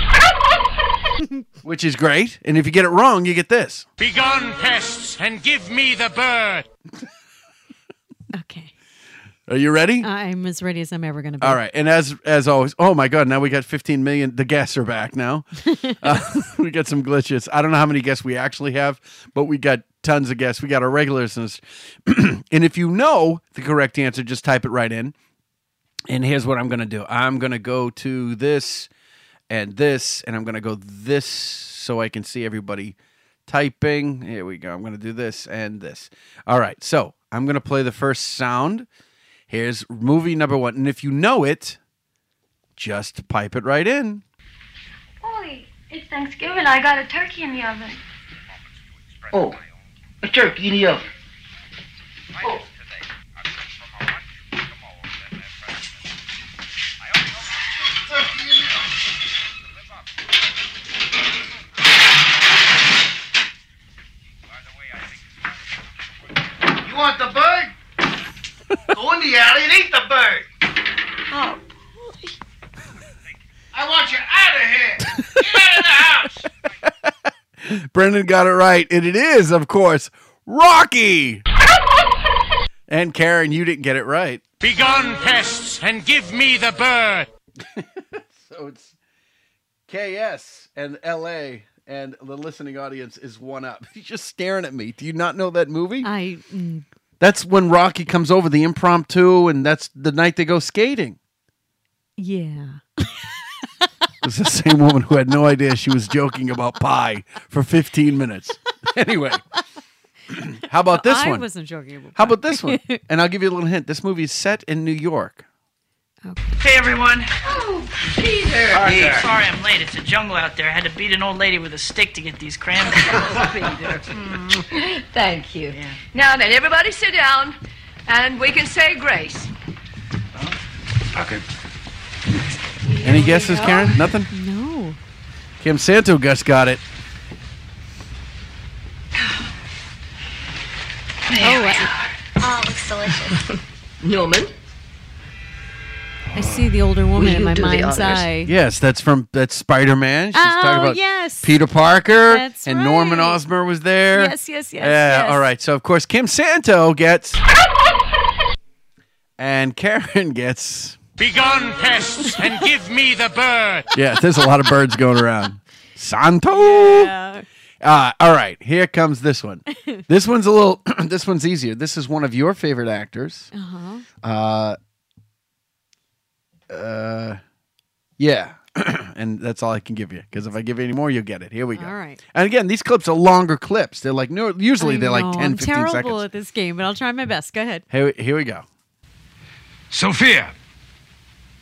which is great. And if you get it wrong, you get this.
Begone, pests, and give me the bird.
Are you ready?
I'm as ready as I'm ever going to be.
All right, and as as always, oh my god, now we got 15 million. The guests are back now. uh, we got some glitches. I don't know how many guests we actually have, but we got tons of guests. We got our regulars, and and if you know the correct answer, just type it right in. And here's what I'm going to do. I'm going to go to this and this, and I'm going to go this so I can see everybody typing. Here we go. I'm going to do this and this. All right. So I'm going to play the first sound. Here's movie number one. And if you know it, just pipe it right in.
Boy, it's Thanksgiving. I got a turkey in the oven.
Oh, a turkey in the oven. Oh. Go in the alley and eat the bird.
Oh,
I want you out of here. Get out of the house.
Brendan got it right. And it is, of course, Rocky. and Karen, you didn't get it right.
Begone, pests, and give me the bird.
So it's KS and LA, and the listening audience is one up. He's just staring at me. Do you not know that movie?
I. Mm,
That's when Rocky comes over, the impromptu, and that's the night they go skating.
yeah.
It's the same woman who had no idea she was joking about pie for 15 minutes. Anyway, how about this one?
I
one?
wasn't joking about
How about this one? And I'll give you a little hint. This movie is set in New York.
Hey, everyone.
Oh, Peter.
Hey.
Sorry I'm late. It's a jungle out there. I had to beat an old lady with a stick to get these cranberries.
Mm, Thank you. Now then, everybody sit down, and we can say grace.
Okay.
Any guesses, Karen? Nothing?
No.
Kim Santo Gus got it.
There we
I-
Oh, looks delicious. Newman.
I see the older woman in my mind's eye.
Yes, that's from that's Spider Man. She's
Oh,
talking about
yes.
Peter Parker
That's
and Norman
right.
Osborn was there.
Yes, yes, yes,
Yeah.
yes.
All right. So of course Kim Santo gets, and Karen gets.
Begone, pests, and give me the bird.
Yeah, there's a lot of birds going around. Santo. Uh, all right, here comes this one. this one's a little. this one's easier. This is one of your favorite actors.
Uh-huh.
Uh, uh, yeah. and that's all I can give you because if I give you any more, you'll get it. Here we go.
All right.
And again, these clips are longer clips. They're like no, usually
I
they're like
know,
10,
I'm
15
terrible
seconds.
at this game, but I'll try my best. Go ahead.
Here, here we go.
Sophia,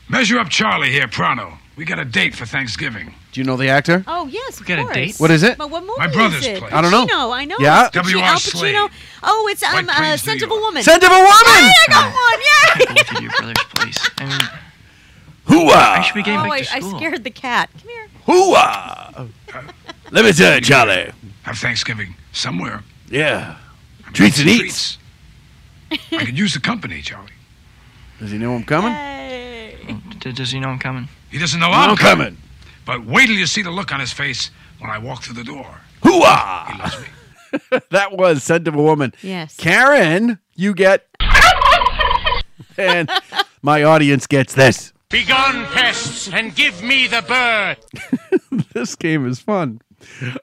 measure up Charlie here, pronto. We got a date for Thanksgiving.
Do you know the actor?
Oh yes, of
got a
course.
date?
What is it?
But what movie
My brother's
is it?
place.
I don't know.
Pacino, I know.
Yeah?
It's
W.R.
Al
Slade.
Pacino. Oh, it's um,
White
uh,
Plains,
Scent
New
of a Woman.
Scent of a Woman!
Hey, I got one! Yay!
Both of your brother's place. I mean,
Hooah!
I should be getting
oh,
back
I,
to
I scared the cat. Come here.
Hooah! Oh. Let me tell you, Charlie.
Have Thanksgiving somewhere.
Yeah. Treats and eats.
I could use the company, Charlie.
Does he know I'm coming?
D- does he know I'm coming?
He doesn't know
No,
I'm
I'm coming.
But wait till you see the look on his face when I walk through the door.
Hooah!
He loves me.
that was Scent of a Woman.
Yes.
Karen, you get. and my audience gets this.
Begone, pests, and give me the bird.
this game is fun.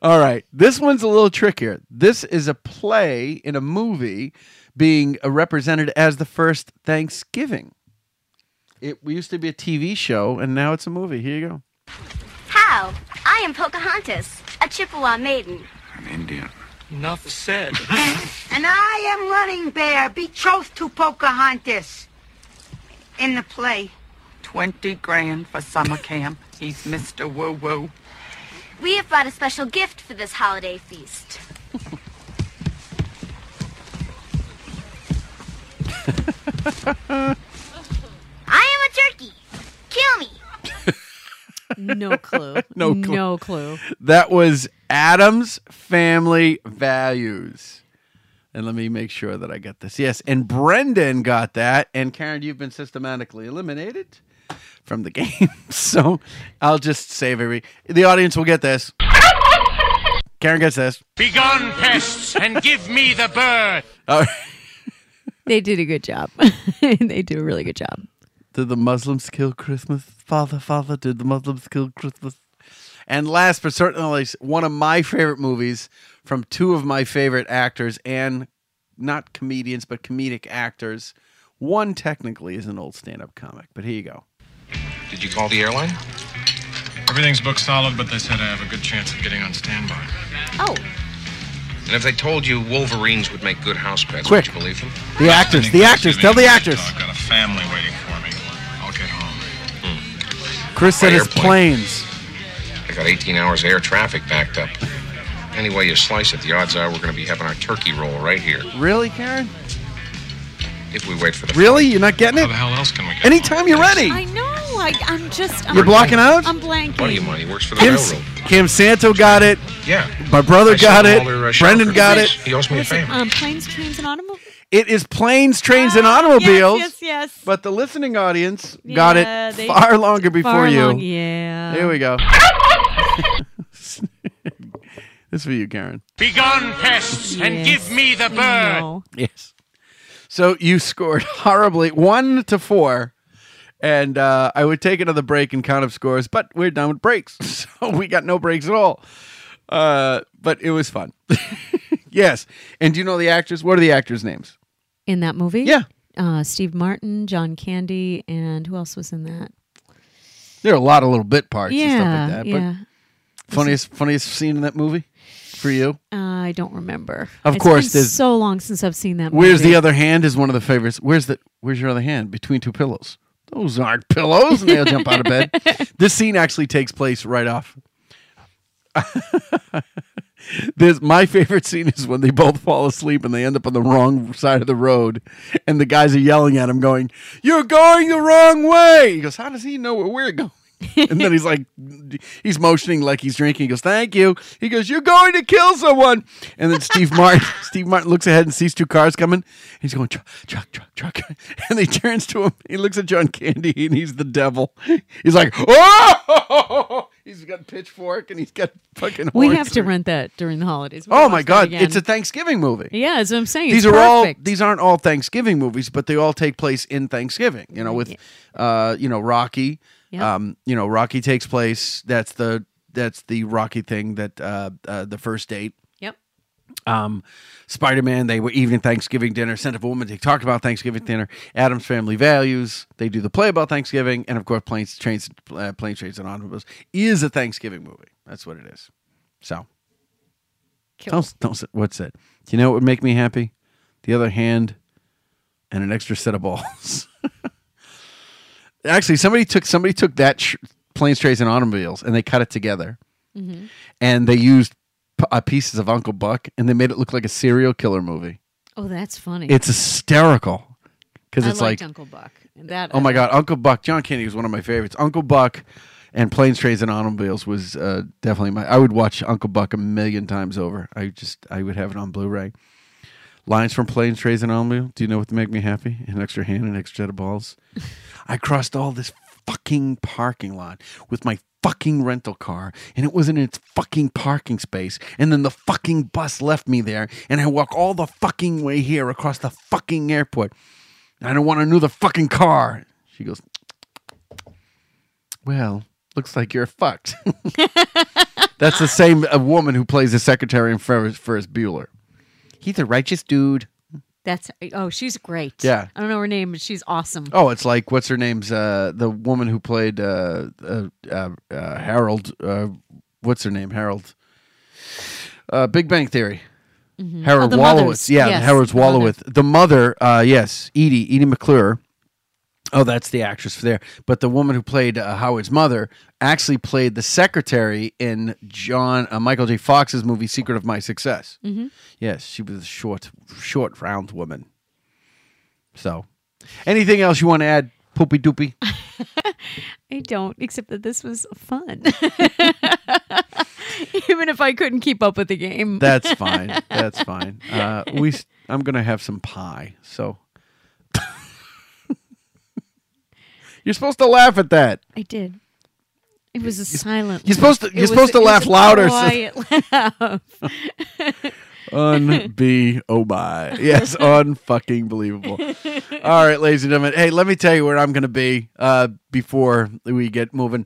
All right. This one's a little trickier. This is a play in a movie being uh, represented as the first Thanksgiving. It used to be a TV show, and now it's a movie. Here you go.
How? I am Pocahontas, a Chippewa maiden.
An Indian.
Enough said.
And I am Running Bear, betrothed to Pocahontas. In the play.
20 grand for summer camp. He's Mr. Woo Woo.
We have brought a special gift for this holiday feast. I am a turkey. Kill me.
No clue.
No clue.
No clue.
That was Addams Family Values. And let me make sure that I got this. Yes, and Brendan got that. And Karen, you've been systematically eliminated from the game. so I'll just save every. The audience will get this. Karen gets this.
Begone, pests, and give me the bird.
All right.
They did a good job. they do a really good job.
Did the Muslims kill Christmas? Father, Father, did the Muslims kill Christmas? And last but certainly least, one of my favorite movies from two of my favorite actors and not comedians, but comedic actors. One technically is an old stand up comic, but here you go.
Did you call the airline?
Everything's booked solid, but they said I have a good chance of getting on standby.
Oh.
And if they told you Wolverines would make good house pets,
Quick.
would you believe them?
The actors, the actors, tell the actors.
I've got a family waiting for me. I'll get home. Hmm.
Chris said
By
his
airplane.
planes.
I got 18 hours of air traffic backed up. Any way you slice it, the odds are we're going to be having our turkey roll right here
Really, Karen?
if we wait for the.
Really? You're not getting it?
How the hell else can we get?
Anytime you're ready.
I know. I, I'm just. I'm,
You're blocking out?
I'm blanking.
What do you mind? He works for the
Kim,
railroad.
Kim Santo got it.
Yeah.
My brother
I
got it.
their, uh,
Brendan got it.
He owes me a
it,
favor.
um, planes, trains, and automobiles?
It is planes, trains, and automobiles.
Ah, Yes, yes, yes.
But the listening audience got it far longer before
far
you.
long- yeah.
Here we go. this is for you, Karen.
Begone, pests, and give me the bird.
Yes. So you scored horribly, one to four. And uh, I would take another break and count up scores, but we're done with breaks. So we got no breaks at all. Uh, but it was fun. yes. And do you know the actors? What are the actors' names?
In that movie?
Yeah.
Uh, Steve Martin, John Candy, and who else was in that?
There are a lot of little bit parts and stuff
yeah,
like that.
yeah.
But funniest, funniest scene in that movie for you?
Uh, I don't remember.
Of
It's
course,
been so long since I've seen that.
Where's the other hand is one of the favorites. Where's the Where's your other hand? Between two pillows. Those aren't pillows, and they'll jump out of bed. This scene actually takes place right off. this my favorite scene is when they both fall asleep and they end up on the wrong side of the road, and the guys are yelling at him, going, "You're going the wrong way." He goes, "How does he know where we're going?" and then he's like, he's motioning like he's drinking. He goes, "Thank you." He goes, "You're going to kill someone." And then Steve Martin, Steve Martin looks ahead and sees two cars coming. He's going, "Truck, truck, truck, truck," and he turns to him. He looks at John Candy, and he's the devil. He's like, "Oh!" He's got a pitchfork and he's got fucking.
We have to rent that during the holidays. We
Oh my god, it's a Thanksgiving movie.
Yeah, that's what I'm saying.
These
It's
are all. These aren't all Thanksgiving movies, but they all take place in Thanksgiving. You know, with uh, you know, Rocky.
Yeah.
Um, you know, Rocky takes place. That's the that's the Rocky thing that uh, uh the first date.
Yep.
Um, Spider Man, they were evening Thanksgiving dinner. Scent of a Woman, they talked about Thanksgiving dinner. Addams Family Values, they do the play about Thanksgiving, and of course, Planes, Trains, uh, Planes, Trains, and Automobiles is a Thanksgiving movie. That's what it is. So, don't, don't what's it? Do you know what would make me happy? The other hand and an extra set of balls. Actually, somebody took somebody took that sh- Planes, Trains, and Automobiles, and they cut it together
Mhm.
and they used p- uh, pieces of Uncle Buck and they made it look like a serial killer movie.
Oh, that's funny.
It's hysterical because it's
liked
like,
Uncle Buck. And that.
oh my god, Uncle Buck. John Candy was one of my favorites. Uncle Buck and Planes, Trains, and Automobiles was uh, definitely my. I would watch Uncle Buck a million times over. I just I would have it on Blu-ray. Lines from Planes, Trains, and Automobiles. Do you know what to make me happy? An extra hand, an extra set of balls. I crossed all this fucking parking lot with my fucking rental car and it was in its fucking parking space and then the fucking bus left me there and I walk all the fucking way here across the fucking airport. I don't want another fucking car. She goes, Well, looks like you're fucked. That's the same woman who plays the secretary in Ferris, Ferris Bueller. He's a righteous dude.
That's oh, she's great.
Yeah.
I don't know her name, but she's awesome.
Oh, it's like what's her name's uh, the woman who played uh, uh, uh, uh, Harold. Uh, what's her name? Harold. Uh, Big Bang Theory.
Mhm.
Harold
Oh,
Wolowitz.
mothers.
Yeah,
Yes,
Harold's
the mother.
Wolowitz. The mother. Uh, yes, Edie. Edie McClurg. Oh, that's the actress for there. But the woman who played uh, Howard's mother actually played the secretary in John uh, Michael J. Fox's movie Secret of My Success.
Mhm.
Yes, she was a short, short, round woman. So, anything else you want to add, Poopy Doopy?
I don't, except that this was fun. Even if I couldn't keep up with the game.
That's fine. That's fine. Uh, we. I'm gonna have some pie. So. You're supposed to laugh at that.
I did. It was a silent.
you're supposed to-
laugh.
you're
was-
supposed to laugh louder,
Quiet laugh.
Unbe oh my. Yes, unfucking believable. All right, ladies and gentlemen. Hey, let me tell you where I'm gonna be uh before we get moving.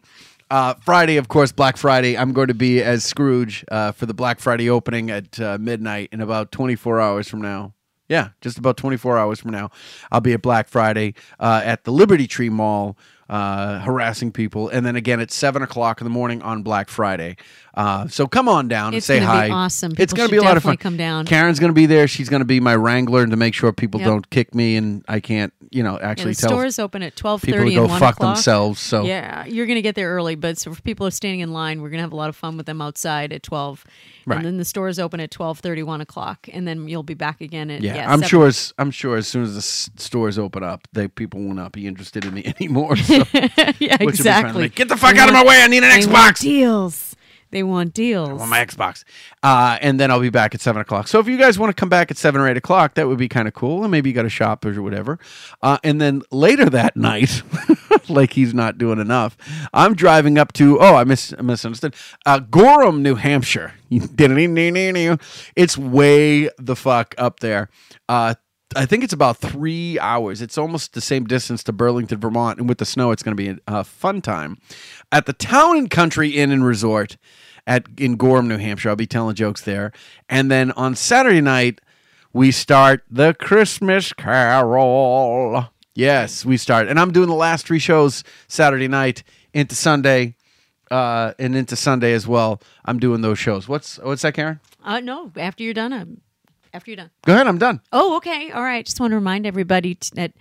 Uh, Friday, of course, Black Friday. I'm going to be as Scrooge uh, for the Black Friday opening at uh, midnight in about 24 hours from now. Yeah, just about 24 hours from now. I'll be at Black Friday uh, at the Liberty Tree Mall, uh, harassing people, and then again at seven o'clock in the morning on Black Friday. Uh, so come on down and
It's
say
gonna
hi.
be awesome.
It's going to be a lot of fun.
come down.
Karen's going to be there. She's going to be my wrangler to make sure people
Yep.
don't kick me and I can't, you know,
Yeah,
actually
the
tell
stores open at twelve
people to go
and
fuck
o'clock.
themselves. So
yeah, you're gonna get there early, but so for people who are standing in line, we're gonna have a lot of fun with them outside at twelve,
Right.
and then the stores open at twelve thirty, one o'clock, and then you'll be back again at
yeah,
yeah.
I'm
7.
sure. As, I'm sure as soon as the s- stores open up, they people will not be interested in me anymore. So,
yeah,
what you'll be trying to
exactly.
Get the fuck
They
out of my way! I need an
want
Xbox.
deals. They want deals.
on my Xbox. Uh, and then I'll be back at seven o'clock. So if you guys want to come back at seven or eight o'clock, that would be kind of cool. And maybe you got to shop or whatever. Uh, and then later that night, like he's not doing enough, I'm driving up to oh I mis- I misunderstood uh, Gorham, New Hampshire. It's way the fuck up there. Uh, I think it's about three hours. It's almost the same distance to Burlington, Vermont, and with the snow, it's going to be a, a fun time. At the Town and Country Inn and Resort at in Gorham, New Hampshire, I'll be telling jokes there. And then on Saturday night, we start the Christmas Carol. Yes, we start, and I'm doing the last three shows Saturday night into Sunday, uh, and into Sunday as well. I'm doing those shows. What's what's that, Karen?
Uh, no, after you're done, I'm, after you're done.
Go ahead, I'm done.
Oh, okay. All right. Just want to remind everybody t- that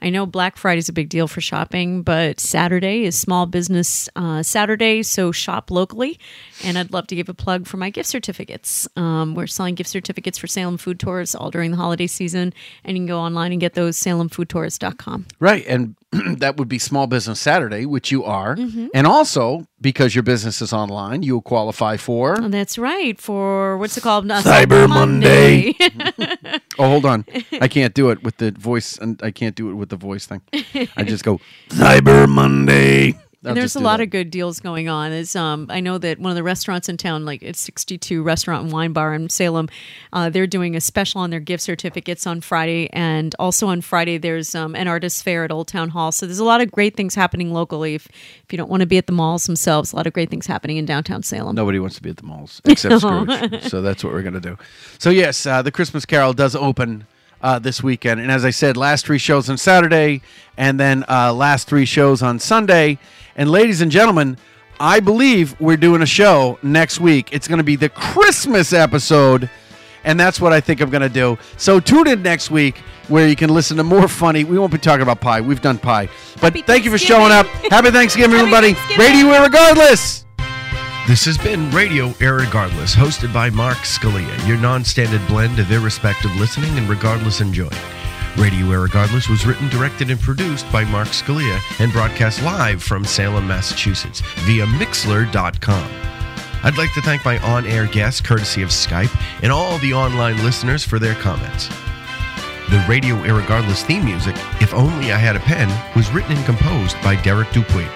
I know Black Friday is a big deal for shopping, but Saturday is Small Business uh, Saturday, so shop locally. And I'd love to give a plug for my gift certificates. Um, we're selling gift certificates for Salem Food Tours all during the holiday season, and you can go online and get those salemfoodtours.com.
Right. And that would be Small Business Saturday, which you are.
Mhm.
And also, because your business is online, you'll qualify for.
Oh, that's right. For what's it called? Uh,
Cyber Monday. oh, hold on. I can't do it with the voice, and I can't do it with the voice thing. I just go, Cyber Monday.
And there's a lot
that.
of good deals going on. Is um, I know that one of the restaurants in town, like it's 62 Restaurant and Wine Bar in Salem, uh, they're doing a special on their gift certificates on Friday, and also on Friday there's um, an artist fair at Old Town Hall. So there's a lot of great things happening locally. If if you don't want to be at the malls themselves, a lot of great things happening in downtown Salem.
Nobody wants to be at the malls except Scrooge. so that's what we're going to do. So, yes, uh, the Christmas Carol does open uh, this weekend. And as I said, last three shows on Saturday and then uh, last three shows on Sunday. And, ladies and gentlemen, I believe we're doing a show next week. It's going to be the Christmas episode. And that's what I think I'm going to do. So tune in next week where you can listen to more funny. We won't be talking about pie. We've done pie. But thank you for showing up. Happy Thanksgiving, everybody. Radio Irregardless.
This has been Radio Irregardless, hosted by Mark Scalia, your non standard blend of irrespective listening and regardless enjoying. Radio Irregardless was written, directed, and produced by Mark Scalia and broadcast live from Salem, Massachusetts via Mixlr.com. I'd like to thank my on air guests, courtesy of Skype, and all the online listeners for their comments. The Radio Irregardless theme music, If Only I Had a Pen, was written and composed by Derek Dupuy.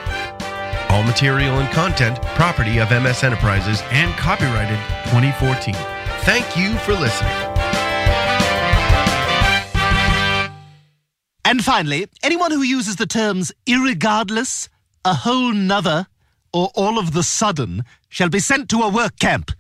All material and content property of MS Enterprises and copyrighted 2014. Thank you for listening.
And finally, anyone who uses the terms irregardless, a whole nother, or all of the sudden, shall be sent to a work camp.